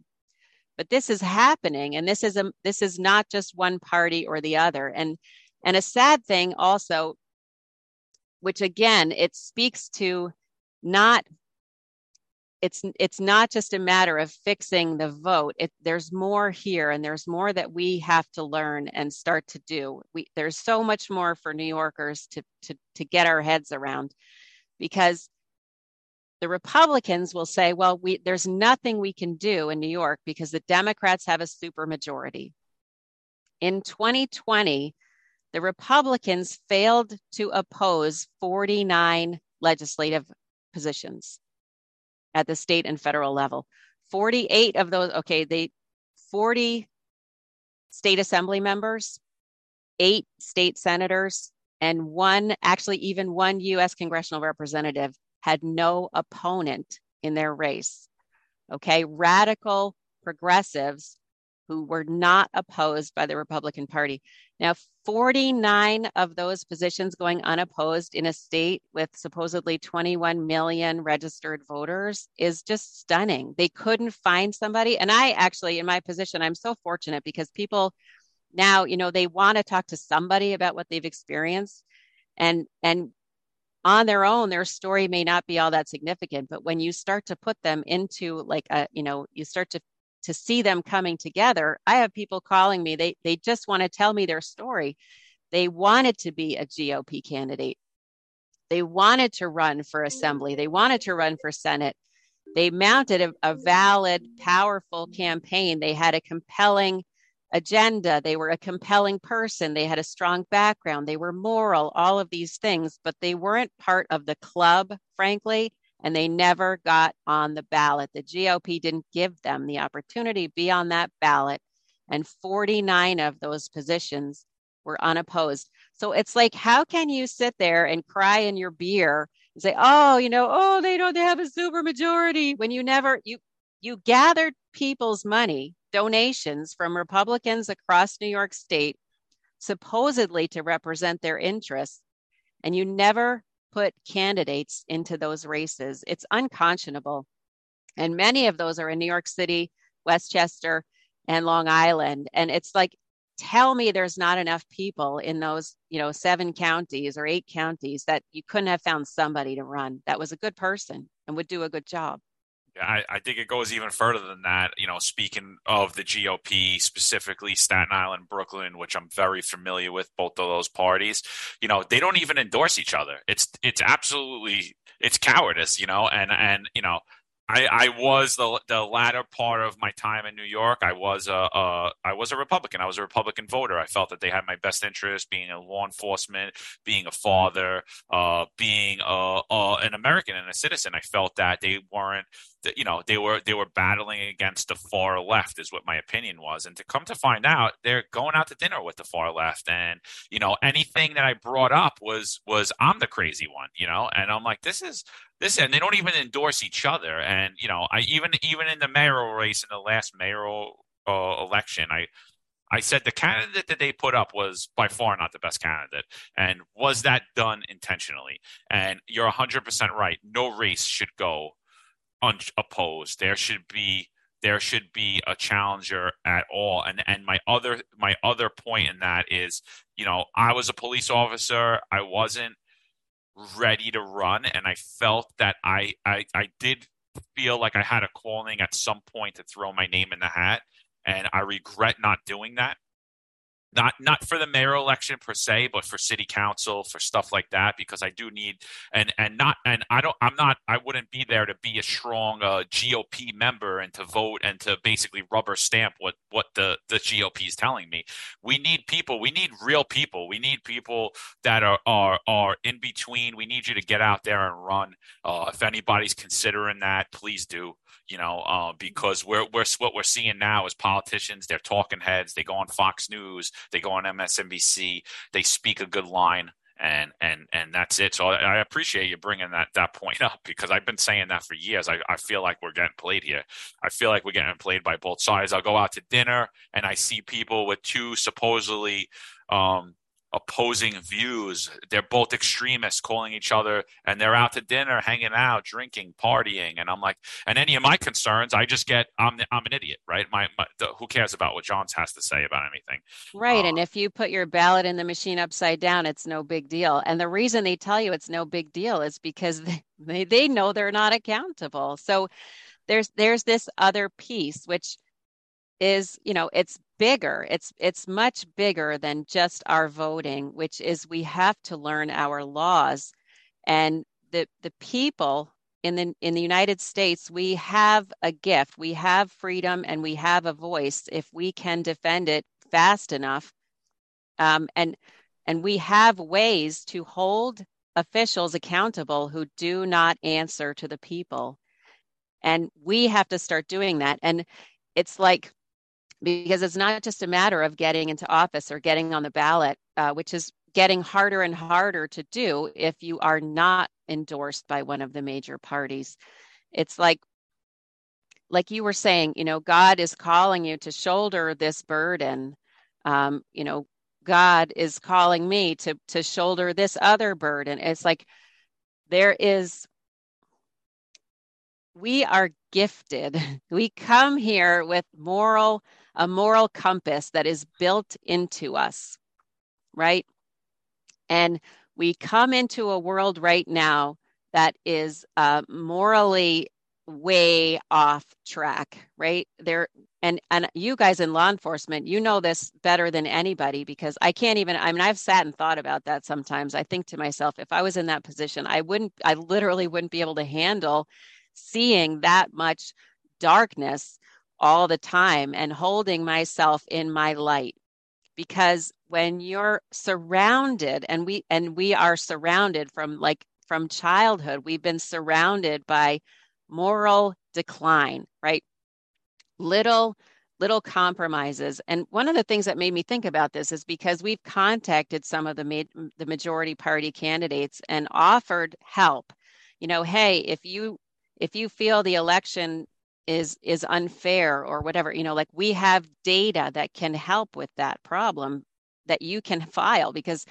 but this is happening and this is a this is not just one party or the other. And and a sad thing also which again it speaks to not it's it's not just a matter of fixing the vote. It, there's more here and there's more that we have to learn and start to do. We there's so much more for new yorkers to to to get our heads around because the Republicans will say, well, we, there's nothing we can do in New York because the Democrats have a supermajority. In 2020, the Republicans failed to oppose 49 legislative positions at the state and federal level. 48 of those, okay, they 40 state assembly members, eight state senators, and one, actually, even one US congressional representative had no opponent in their race. Okay, radical progressives who were not opposed by the Republican Party. Now, 49 of those positions going unopposed in a state with supposedly 21 million registered voters is just stunning. They couldn't find somebody. And I actually, in my position, I'm so fortunate because people now, you know, they want to talk to somebody about what they've experienced. And and on their own their story may not be all that significant but when you start to put them into like a you know you start to to see them coming together i have people calling me they they just want to tell me their story. They wanted to be a gop candidate. They wanted to run for mm-hmm. assembly. They wanted to run for senate. They mounted a, a valid powerful campaign. They had a compelling agenda. They were a compelling person. They had a strong background. They were moral, all of these things, but they weren't part of the club, frankly, and they never got on the ballot. The GOP didn't give them the opportunity to be on that ballot, and 49 of those positions were unopposed. So it's like, how can you sit there and cry in your beer and say, oh, you know, oh, they don't they have a super majority when you never you you gathered people's money donations from Republicans across New York State, supposedly to represent their interests, and you never put candidates into those races. It's unconscionable. And many of those are in New York City, Westchester, and Long Island. And it's like, tell me there's not enough people in those, you know, seven counties or eight counties that you couldn't have found somebody to run that was a good person and would do a good job. I, I, think it goes even further than that. You know, speaking of the GOP, specifically Staten Island, Brooklyn, which I'm very familiar with, both of those parties. You know, they don't even endorse each other. It's it's absolutely it's cowardice. You know, and and you know I, I was the the latter part of my time in New York. I was a, a I was a Republican. I was a Republican voter. I felt that they had my best interest, being a law enforcement, being a father, uh, being a, a, an American and a citizen. I felt that they weren't you know they were they were battling against the far left is what my opinion was and to come to find out they're going out to dinner with the far left and you know anything that i brought up was was i'm the crazy one you know and i'm like this is this and they don't even endorse each other and you know i even even in the mayoral race in the last mayoral uh, election i I said the candidate that they put up was by far not the best candidate. And was that done intentionally? And you're 100% right. No race should go unopposed. There should be there should be a challenger at all. And and my other my other point in that is, you know, I was a police officer. I wasn't ready to run, and I felt that I I, I did feel like I had a calling at some point to throw my name in the hat, and I regret not doing that not not for the mayor election per se, but for city council, for stuff like that, because I do need and and not and I don't I'm not I wouldn't be there to be a strong uh, GOP member and to vote and to basically rubber stamp what what the the GOP is telling me. We need people. We need real people. We need people that are are are in between. We need you to get out there and run. Uh, if anybody's considering that, please do you know, uh, because we're, we're what we're seeing now is politicians. They're talking heads. They go on Fox News. They go on MSNBC. They speak a good line, and and and that's it. So I, I appreciate you bringing that that point up because I've been saying that for years. I, I feel like we're getting played here. I feel like we're getting played by both sides. I'll go out to dinner and I see people with two supposedly um, opposing views. They're both extremists calling each other and they're out to dinner, hanging out, drinking, partying. And I'm like, and any of my concerns, I just get, I'm, I'm an idiot, right? My, my the, who cares about what Johns has to say about anything? Right. Uh, and if you put your ballot in the machine upside down, it's no big deal. And the reason they tell you it's no big deal is because they, they know they're not accountable. So there's, there's this other piece, which is, you know, it's bigger. It's it's much bigger than just our voting, which is we have to learn our laws. And the the people in the in the United States, we have a gift. We have freedom and we have a voice if we can defend it fast enough. Um, and and we have ways to hold officials accountable who do not answer to the people. And we have to start doing that. And it's like because it's not just a matter of getting into office or getting on the ballot, uh, which is getting harder and harder to do if you are not endorsed by one of the major parties. It's like like you were saying, you know, God is calling you to shoulder this burden. Um, you know, God is calling me to to shoulder this other burden. It's like there is we are gifted. We come here with moral a moral compass that is built into us, right? And we come into a world right now that is uh, morally way off track, right? There and and you guys in law enforcement, you know this better than anybody because I can't even I mean I've sat and thought about that sometimes. I think to myself, if I was in that position, I wouldn't I literally wouldn't be able to handle seeing that much darkness all the time and holding myself in my light. Because when you're surrounded and we and we are surrounded from like from childhood we've been surrounded by moral decline right? Little little compromises. And one of the things that made me think about this is because we've contacted some of the ma- the majority party candidates and offered help. You know hey if you if you feel the election is is unfair or whatever you know like we have data that can help with that problem that you can file because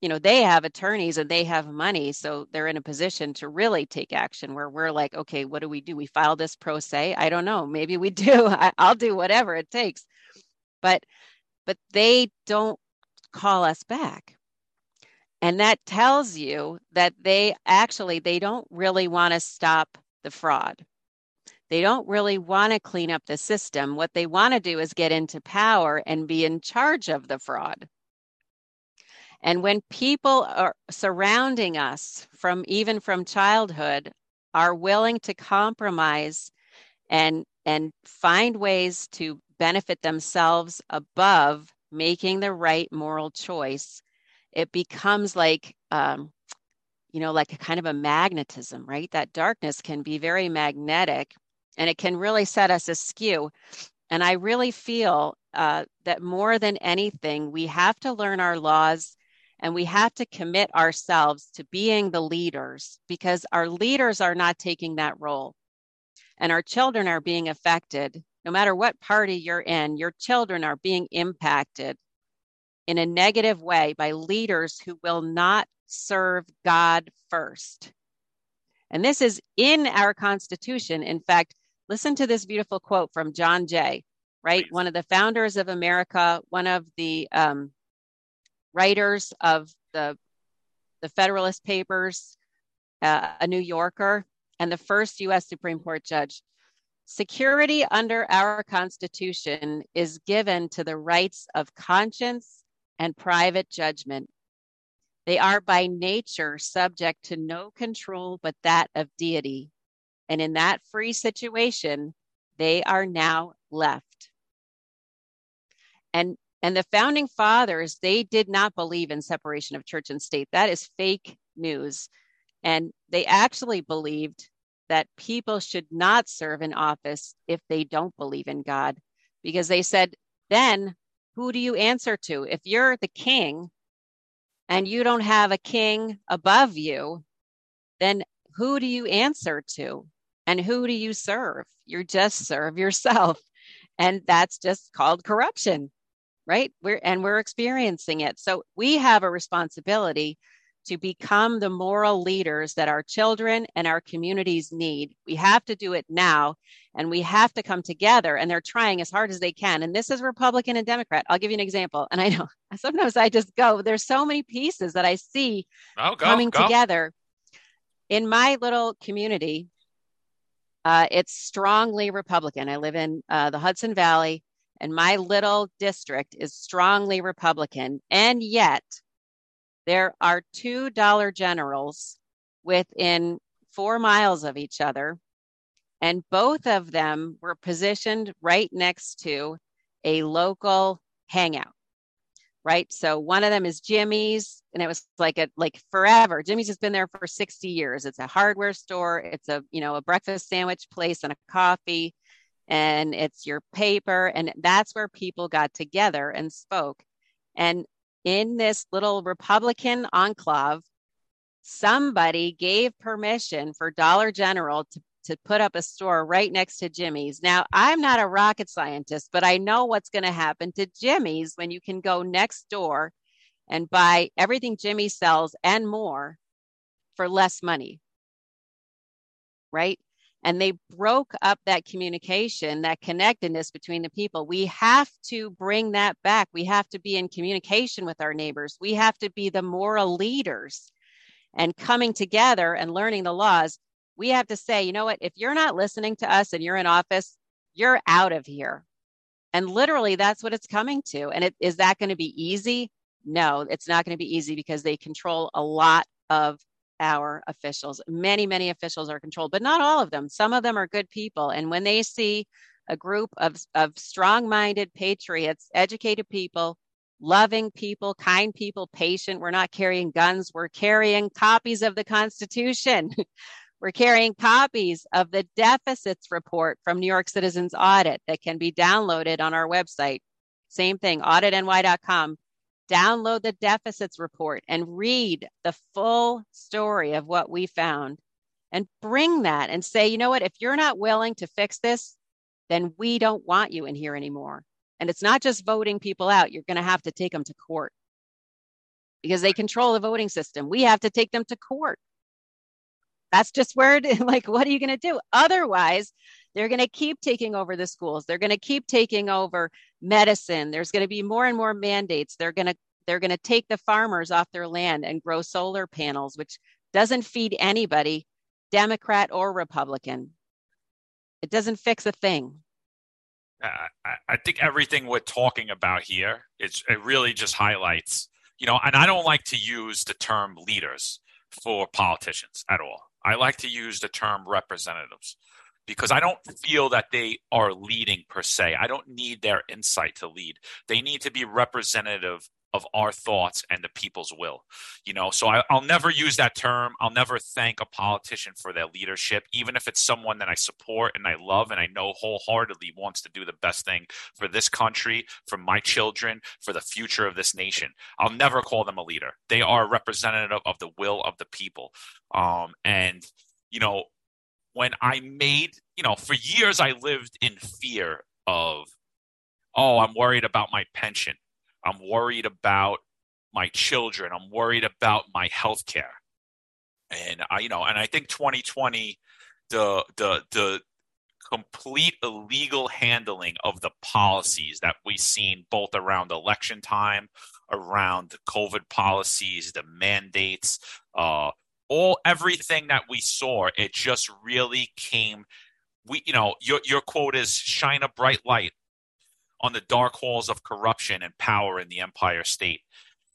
you know they have attorneys and they have money so they're in a position to really take action where we're like okay what do we do? We file this pro se? I don't know. Maybe we do. I, i'll do whatever it takes. But but they don't call us back. And that tells you that they actually they don't really want to stop the fraud they don't really want to clean up the system. What they want to do is get into power and be in charge of the fraud. And when people are surrounding us from even from childhood are willing to compromise and and find ways to benefit themselves above making the right moral choice, it becomes like um, you know, like a kind of a magnetism, right? That darkness can be very magnetic and it can really set us askew. And I really feel uh, that more than anything, we have to learn our laws and we have to commit ourselves to being the leaders because our leaders are not taking that role. And our children are being affected. No matter what party you're in, your children are being impacted in a negative way by leaders who will not serve God first. And this is in our Constitution. In fact, Listen to this beautiful quote from John Jay, right? One of the founders of America, one of the um, writers of the the Federalist Papers, uh, a New Yorker, and the first U.S. Supreme Court judge. Security under our Constitution is given to the rights of conscience and private judgment. They are by nature subject to no control but that of deity. And in that free situation, they are now left. And and the founding fathers, they did not believe in separation of church and state. That is fake news. And they actually believed that people should not serve in office if they don't believe in God, because they said, then who do you answer to? If you're the king and you don't have a king above you, then who do you answer to? And who do you serve? You just serve yourself. And that's just called corruption, right? We're and we're experiencing it. So we have a responsibility to become the moral leaders that our children and our communities need. We have to do it now and we have to come together and they're trying as hard as they can. And this is Republican and Democrat. I'll give you an example. And I know sometimes I just go, there's so many pieces that I see oh, go, coming go. together in my little community. Uh, it's strongly Republican. I live in uh, the Hudson Valley, and my little district is strongly Republican. And yet, there are two Dollar Generals within four miles of each other, and both of them were positioned right next to a local hangout right? So one of them is Jimmy's, and it was like a like forever. Jimmy's has been there for 60 years. It's a hardware store, it's a you know a breakfast sandwich place and a coffee, and it's your paper, and that's where people got together and spoke. And in this little Republican enclave, somebody gave permission for Dollar General to to put up a store right next to Jimmy's. Now, I'm not a rocket scientist, but I know what's going to happen to Jimmy's when you can go next door and buy everything Jimmy sells and more for less money. Right? And they broke up that communication, that connectedness between the people. We have to bring that back. We have to be in communication with our neighbors. We have to be the moral leaders and coming together and learning the laws we have to say, you know what, if you're not listening to us and you're in office, you're out of here. And literally, that's what it's coming to. And it, is that going to be easy? No, it's not going to be easy because they control a lot of our officials. Many, many officials are controlled, but not all of them. Some of them are good people. And when they see a group of, of strong minded patriots, educated people, loving people, kind people, patient, we're not carrying guns, we're carrying copies of the Constitution. We're carrying copies of the deficits report from New York Citizens Audit that can be downloaded on our website. Same thing, auditny.com. Download the deficits report and read the full story of what we found. and bring that and say, you know what, if you're not willing to fix this, then we don't want you in here anymore. And it's not just voting people out, you're going to have to take them to court because they control the voting system. We have to take them to court. That's just where it like what are you going to do? Otherwise, they're going to keep taking over the schools. They're going to keep taking over medicine. There's going to be more and more mandates. They're going to they're going to take the farmers off their land and grow solar panels, which doesn't feed anybody, Democrat or Republican. It doesn't fix a thing. I, I think everything we're talking about here, it's, it really just highlights, you know, and I don't like to use the term leaders for politicians at all. I like to use the term representatives because I don't feel that they are leading per se. I don't need their insight to lead. They need to be representative of our thoughts and the people's will. You know, so I, will never use that term. I'll never thank a politician for their leadership, even if it's someone that I support and I love and I know wholeheartedly wants to do the best thing for this country, for my children, for the future of this nation. I'll never call them a leader. They are representative of the will of the people. Um, and, you know, when I made, you know, for years I lived in fear of, oh, I'm worried about my pension. I'm worried about my children. I'm worried about my health care. And I, you know, and I think 2020, the the the complete illegal handling of the policies that we've seen both around election time, around the COVID policies, the mandates, uh, all everything that we saw, it just really came. We, you know, your your quote is "shine a bright light on the dark halls of corruption and power in the Empire State."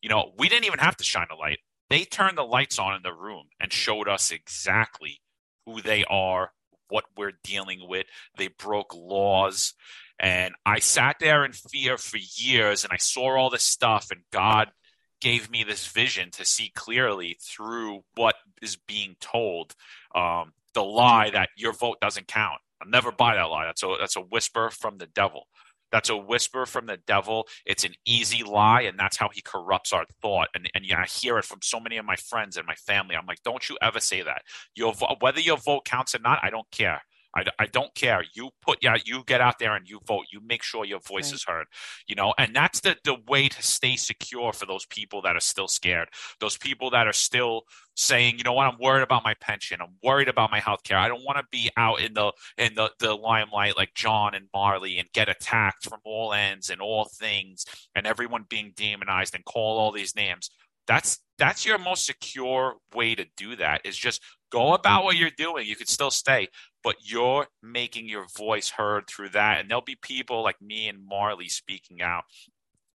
You know, we didn't even have to shine a light. They turned the lights on in the room and showed us exactly who they are, what we're dealing with. They broke laws. And I sat there in fear for years and I saw all this stuff, and God gave me this vision to see clearly through what is being told. Um, the lie that your vote doesn't count. I'll never buy that lie. That's a that's a whisper from the devil. That's a whisper from the devil. It's an easy lie, and that's how he corrupts our thought. And and I hear it from so many of my friends and my family. I'm like, don't you ever say that. Your whether your vote counts or not, I don't care. I, I don't care. You put yeah, you get out there and you vote. You make sure your voice right. is heard. You know, and that's the the way to stay secure for those people that are still scared. Those people that are still saying, you know what, I'm worried about my pension. I'm worried about my health care. I don't want to be out in the in the, the limelight like John and Marley and get attacked from all ends and all things and everyone being demonized and call all these names. That's that's your most secure way to do that is just go about what you're doing. You could still stay, but you're making your voice heard through that. And there'll be people like me and Marley speaking out.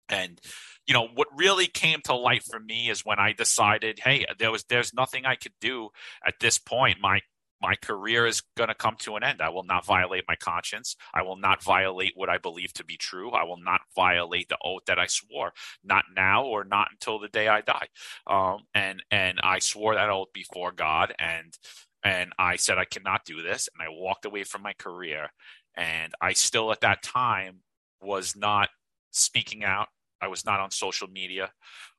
And you know what really came to light for me is when I decided, hey, there was there's nothing I could do at this point. My my career is going to come to an end. I will not violate my conscience. I will not violate what I believe to be true. I will not violate the oath that I swore, not now or not until the day I die. Um, and and I swore that oath before God, and and I said I cannot do this, and I walked away from my career. And I still at that time was not speaking out. I was not on social media.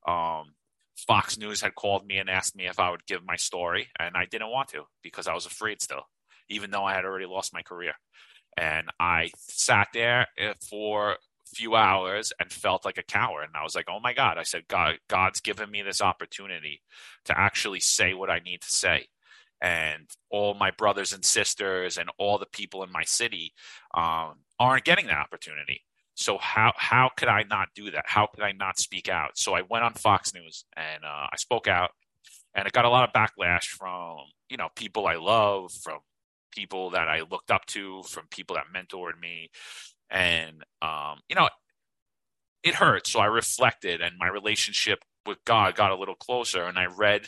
Um, Fox News had called me and asked me if I would give my story, and I didn't want to because I was afraid still, even though I had already lost my career. And I sat there eh, for a few hours and felt like a coward. And I was like, "Oh my God!" I said, "God, God's given me this opportunity to actually say what I need to say." And all my brothers and sisters and all the people in my city um, aren't getting that opportunity. So how how could I not do that? How could I not speak out? So I went on Fox News and uh, I spoke out, and I got a lot of backlash from you know people I love, from people that I looked up to, from people that mentored me, and um, you know it hurt. So I reflected, and my relationship with God got a little closer, and I read.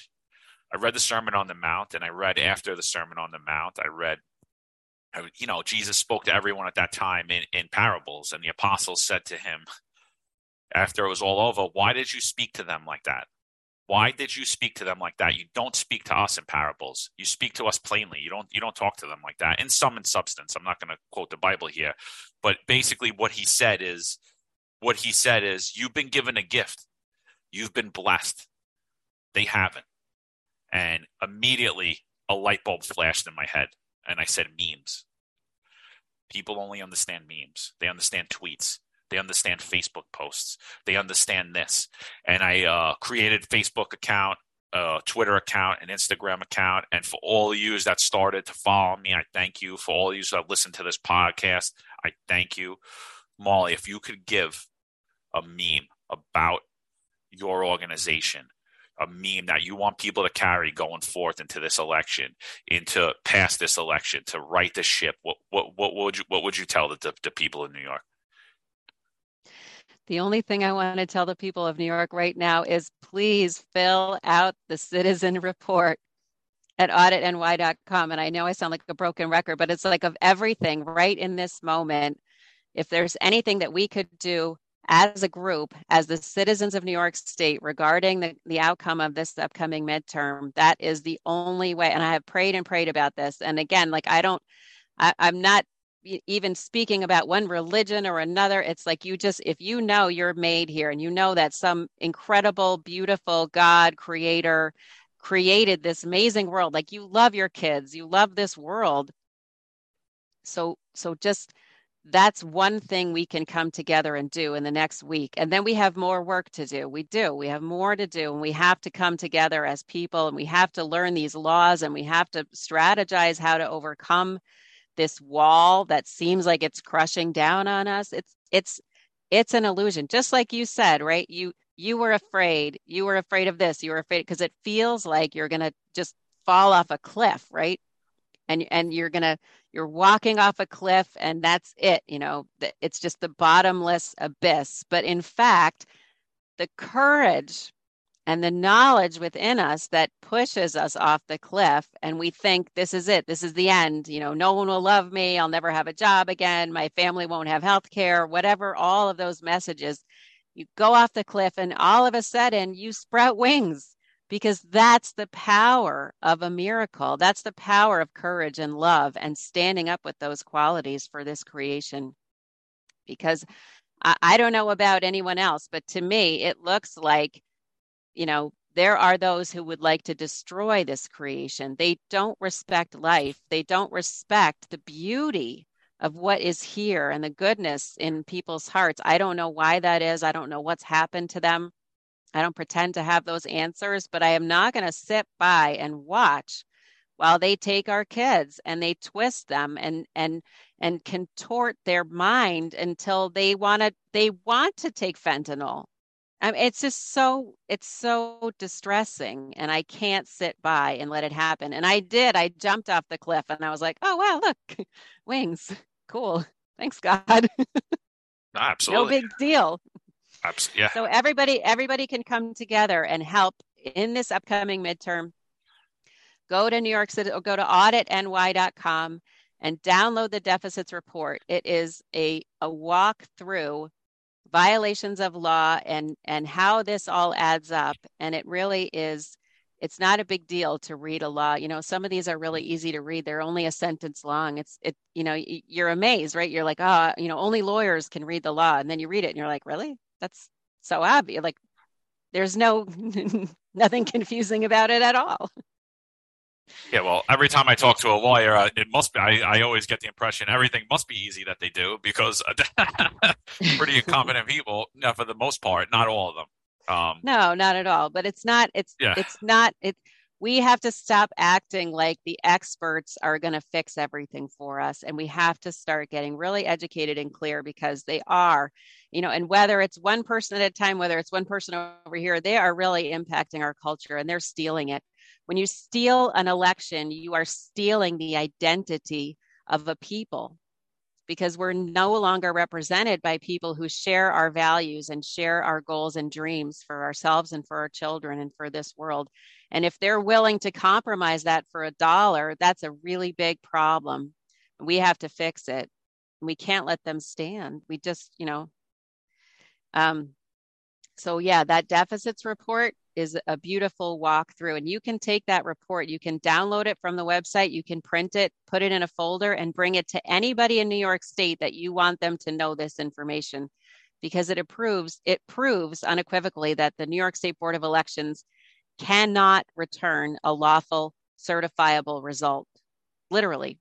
I read the Sermon on the Mount, and I read after the Sermon on the Mount. I read you know, Jesus spoke to everyone at that time in, in parables, and the apostles said to him, after it was all over, why did you speak to them like that? Why did you speak to them like that? You don't speak to us in parables. You speak to us plainly. You don't you don't talk to them like that. In sum and substance, I'm not going to quote the Bible here, but basically what he said is what he said is you've been given a gift. You've been blessed. They haven't. And immediately a light bulb flashed in my head and I said memes. People only understand memes. They understand tweets. They understand Facebook posts. They understand this. And I uh, created Facebook account, uh, Twitter account, and Instagram account. And for all of you that started to follow me, I thank you. For all of you that listen to this podcast, I thank you. Marley, if you could give a meme about your organization, a meme that you want people to carry going forth into this election, into past this election, to right the ship, what what what would you what would you tell the, the, people in New York? The only thing I want to tell the people of New York right now is please fill out the citizen report at auditny.com. And I know I sound like a broken record, but it's like of everything right in this moment. If there's anything that we could do as a group, as the citizens of New York State regarding the, the outcome of this upcoming midterm, that is the only way. And I have prayed and prayed about this. And again, like I don't, I, I'm not even speaking about one religion or another. It's like you just, if you know you're made here and you know that some incredible, beautiful God creator created this amazing world, like you love your kids, you love this world. So, so just, that's one thing we can come together and do in the next week. And then we have more work to do. We do. We have more to do. And we have to come together as people and we have to learn these laws and we have to strategize how to overcome this wall that seems like it's crushing down on us. It's it's it's an illusion. Just like you said, right? You you were afraid. You were afraid of this. You were afraid because it feels like you're going to just fall off a cliff, right? And and you're to you're walking off a cliff and that's it you know it's just the bottomless abyss. But in fact the courage and the knowledge within us that pushes us off the cliff and we think this is it. This is the end. You know no one will love me. I'll never have a job again. My family won't have health care whatever all of those messages. You go off the cliff and all of a sudden you sprout wings because that's the power of a miracle. That's the power of courage and love and standing up with those qualities for this creation. Because I, I, don't know about anyone else, but to me, it looks like, you know, there are those who would like to destroy this creation. They don't respect life, they don't respect the beauty of what is here and the goodness in people's hearts. I don't know why that is. I don't know what's happened to them. I don't pretend to have those answers, but I am not going to sit by and watch while they take our kids and they twist them and and and contort their mind until they want to they want to take fentanyl. I mean, it's just so it's so distressing, and I can't sit by and let it happen. And I did. I jumped off the cliff, and I was like, "Oh wow, look, wings, cool. Thanks God." Absolutely, no big deal yeah. So everybody everybody can come together and help in this upcoming midterm. Go to New York City go to auditny.com and download the deficits report. It is a, a walk through violations of law and and how this all adds up. And it really is it's not a big deal to read a law. You know some of these are really easy to read. They're only a sentence long. It's it you know you're amazed right? You're like oh you know only lawyers can read the law. And then you read it and you're like really that's so obvious. Like there's no nothing confusing about it at all. Yeah, well, every time I talk to a lawyer, uh, it must be. I, I always get the impression everything must be easy that they do because pretty incompetent people, for the most part, not all of them. Um, no, not at all. But it's not. It's yeah. it's not. It we have to stop acting like the experts are going to fix everything for us and we have to start getting really educated and clear because they are you know and whether it's one person at a time whether it's one person over here they are really impacting our culture and they're stealing it when you steal an election you are stealing the identity of a people because we're no longer represented by people who share our values and share our goals and dreams for ourselves and for our children and for this world. And if they're willing to compromise that for a dollar, that's a really big problem. We have to fix it. We can't let them stand. We just, you know, um, so yeah, that deficits report is a beautiful walkthrough. And you can take that report, you can download it from the website, you can print it, put it in a folder, and bring it to anybody in New York State that you want them to know this information because it approves it proves unequivocally that the New York State Board of Elections cannot return a lawful certifiable result. Literally,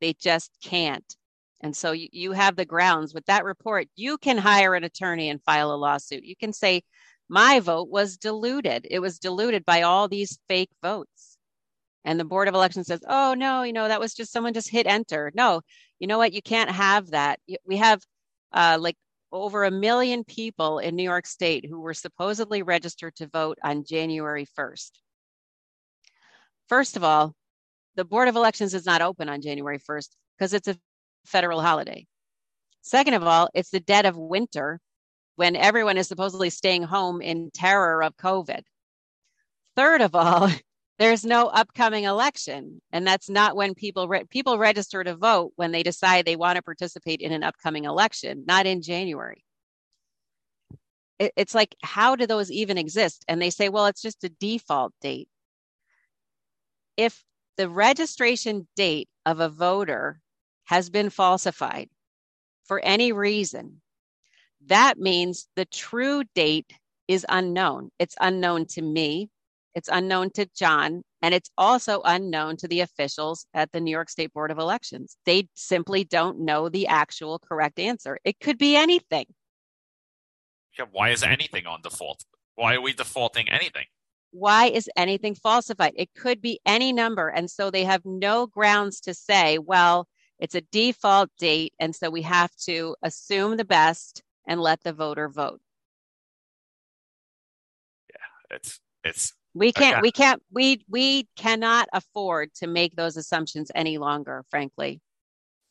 they just can't. And so you, you have the grounds with that report. You can hire an attorney and file a lawsuit. You can say, my vote was diluted. It was diluted by all these fake votes. And the Board of Elections says, oh, no, you know, that was just someone just hit enter. No, you know what? You can't have that. We have uh, like over a million people in New York State who were supposedly registered to vote on January 1st. First of all, the Board of Elections is not open on January 1st because it's a federal holiday. Second of all, it's the dead of winter when everyone is supposedly staying home in terror of COVID. Third of all, there's no upcoming election, and that's not when people re- people register to vote when they decide they want to participate in an upcoming election, not in January. It, it's like, how do those even exist? And they say, well, it's just a default date. If the registration date of a voter has been falsified for any reason, that means the true date is unknown. It's unknown to me, it's unknown to John, and it's also unknown to the officials at the New York State Board of Elections. They simply don't know the actual correct answer. It could be anything. Yeah, why is anything on default? Why are we defaulting anything? Why is anything falsified? It could be any number. And so they have no grounds to say, well, it's a default date. And so we have to assume the best and let the voter vote. Yeah, it's, it's, we can't, we can't, we, we cannot afford to make those assumptions any longer, frankly.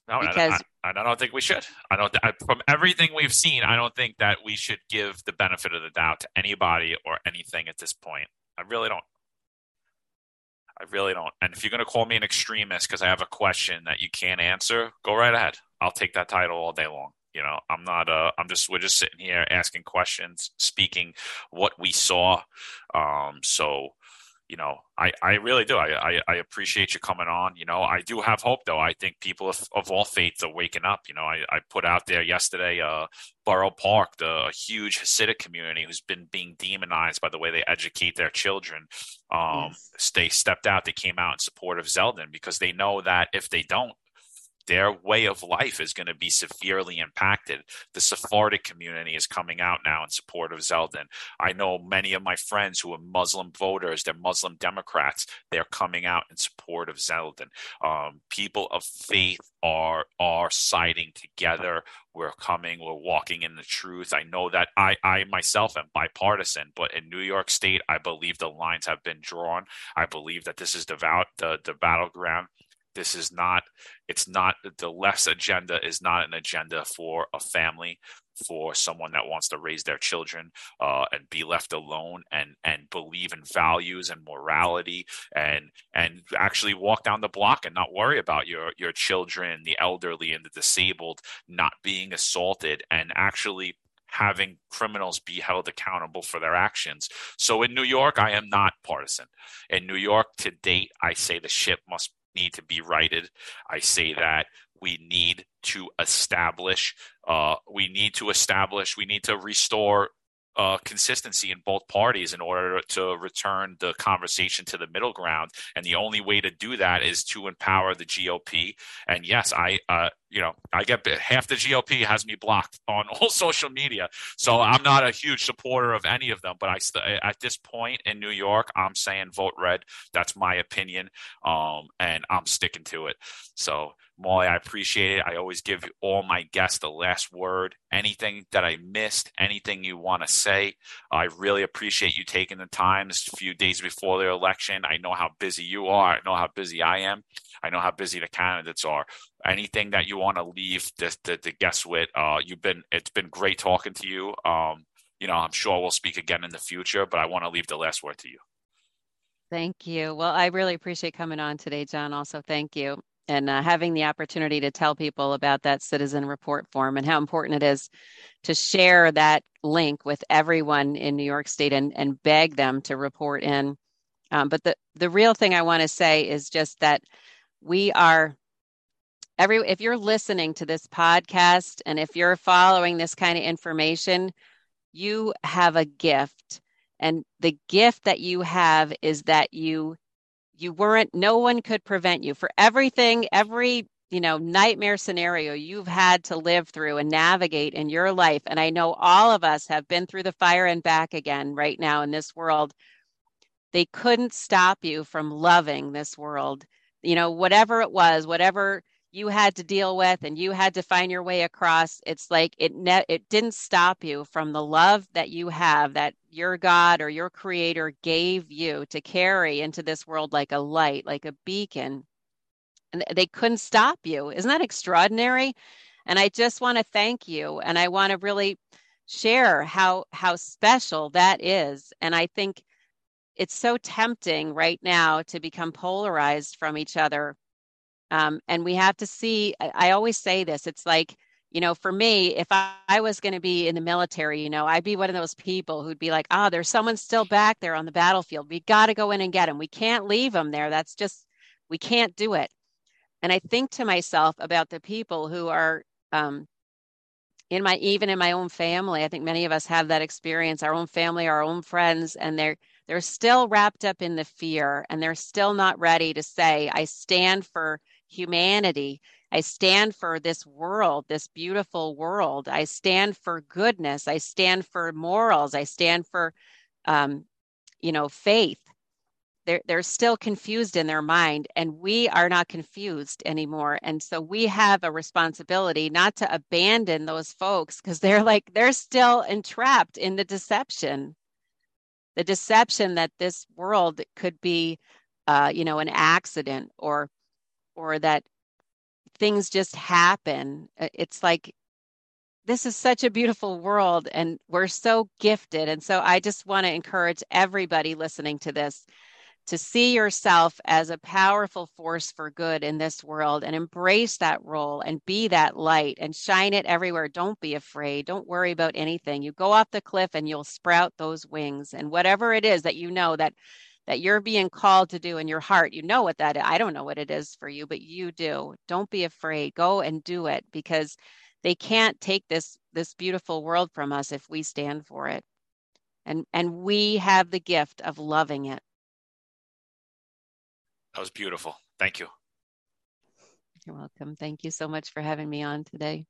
No, because I, I, I, don't think we should. I don't. I, from everything we've seen, I don't think that we should give the benefit of the doubt to anybody or anything at this point. I really don't. I really don't. And if you're going to call me an extremist because I have a question that you can't answer, go right ahead. I'll take that title all day long. You know, I'm not. Uh, I'm just. We're just sitting here asking questions, speaking what we saw. Um, so you know, I, I really do. I, I, I, appreciate you coming on. You know, I do have hope though. I think people of, of all faiths are waking up. You know, I, I put out there yesterday, uh, Borough Park, the huge Hasidic community who's been being demonized by the way they educate their children. Um, yes. they stepped out. They came out in support of Zeldin because they know that if they don't, their way of life is going to be severely impacted. The Sephardic community is coming out now in support of Zeldin. I know many of my friends who are Muslim voters, they're Muslim Democrats, they're coming out in support of Zeldin. Um, people of faith are are siding together. We're coming, we're walking in the truth. I know that I, I myself am bipartisan, but in New York State, I believe the lines have been drawn. I believe that this is the, the, the battleground this is not it's not the less agenda is not an agenda for a family for someone that wants to raise their children uh, and be left alone and and believe in values and morality and and actually walk down the block and not worry about your your children the elderly and the disabled not being assaulted and actually having criminals be held accountable for their actions. So in New York, I am not partisan. In New York, to date, I say the ship must need to be righted. I say that we need to establish, uh, we need to establish, we need to restore uh, consistency in both parties in order to return the conversation to the middle ground. And the only way to do that is to empower the GOP. And yes, I, uh, you know, I get half the GOP has me blocked on all social media, so I'm not a huge supporter of any of them. But I, st- at this point in New York, I'm saying vote red. That's my opinion, um, and I'm sticking to it. So Marley, I appreciate it. I always give all my guests the last word. Anything that I missed, anything you want to say, I really appreciate you taking the time this few days before the election. I know how busy you are. I know how busy I am. I know how busy the candidates are. Anything that you want to leave the, the, the with, uh, you've been, it's been great talking to you. Um, you know, I'm sure we'll speak again in the future, but I want to leave the last word to you. Thank you. Well, I really appreciate coming on today, John. Also, thank you and uh, having the opportunity to tell people about that citizen report form and how important it is to share that link with everyone in New York State and, and beg them to report in. Um, but the, the real thing I want to say is just that we are every if you're listening to this podcast and if you're following this kind of information, you have a gift. And the gift that you have is that you you weren't no one could prevent you for everything every you know nightmare scenario you've had to live through and navigate in your life and i know all of us have been through the fire and back again right now in this world they couldn't stop you from loving this world you know whatever it was whatever you had to deal with and you had to find your way across it's like it ne- it didn't stop you from the love that you have that your god or your creator gave you to carry into this world like a light like a beacon. And they couldn't stop you. Isn't that extraordinary? And i just want to thank you and i want to really share how how special that is. And i think it's so tempting right now to become polarized from each other um, and we have to see, I always say this it's like, you know, for me, if I, I was going to be in the military, you know, I'd be one of those people who'd be like, oh, there's someone still back there on the battlefield. We got to go in and get him. We can't leave them there. That's just, we can't do it. And I think to myself about the people who are um, in my, even in my own family. I think many of us have that experience, our own family, our own friends, and they're, they're still wrapped up in the fear and they're still not ready to say, I stand for humanity. I stand for this world, this beautiful world. I stand for goodness. I stand for morals. I stand for, um, you know, faith. They're, they're still confused in their mind, and we are not confused anymore. And so we have a responsibility not to abandon those folks because they're like, they're still entrapped in the deception. The deception that this world could be, uh, you know, an accident or or that things just happen. Uh, it's like this is such a beautiful world and we're so gifted. And so I just want to encourage everybody listening to this to see yourself as a powerful force for good in this world and embrace that role and be that light and shine it everywhere. Don't be afraid. Don't worry about anything. You go off the cliff and you'll sprout those wings. And whatever it is that you know that that you're being called to do in your heart. You know what that is. I don't know what it is for you, but you do. Don't be afraid. Go and do it because they can't take this this beautiful world from us if we stand for it. And and we have the gift of loving it. That was beautiful. Thank you. You're welcome. Thank you so much for having me on today.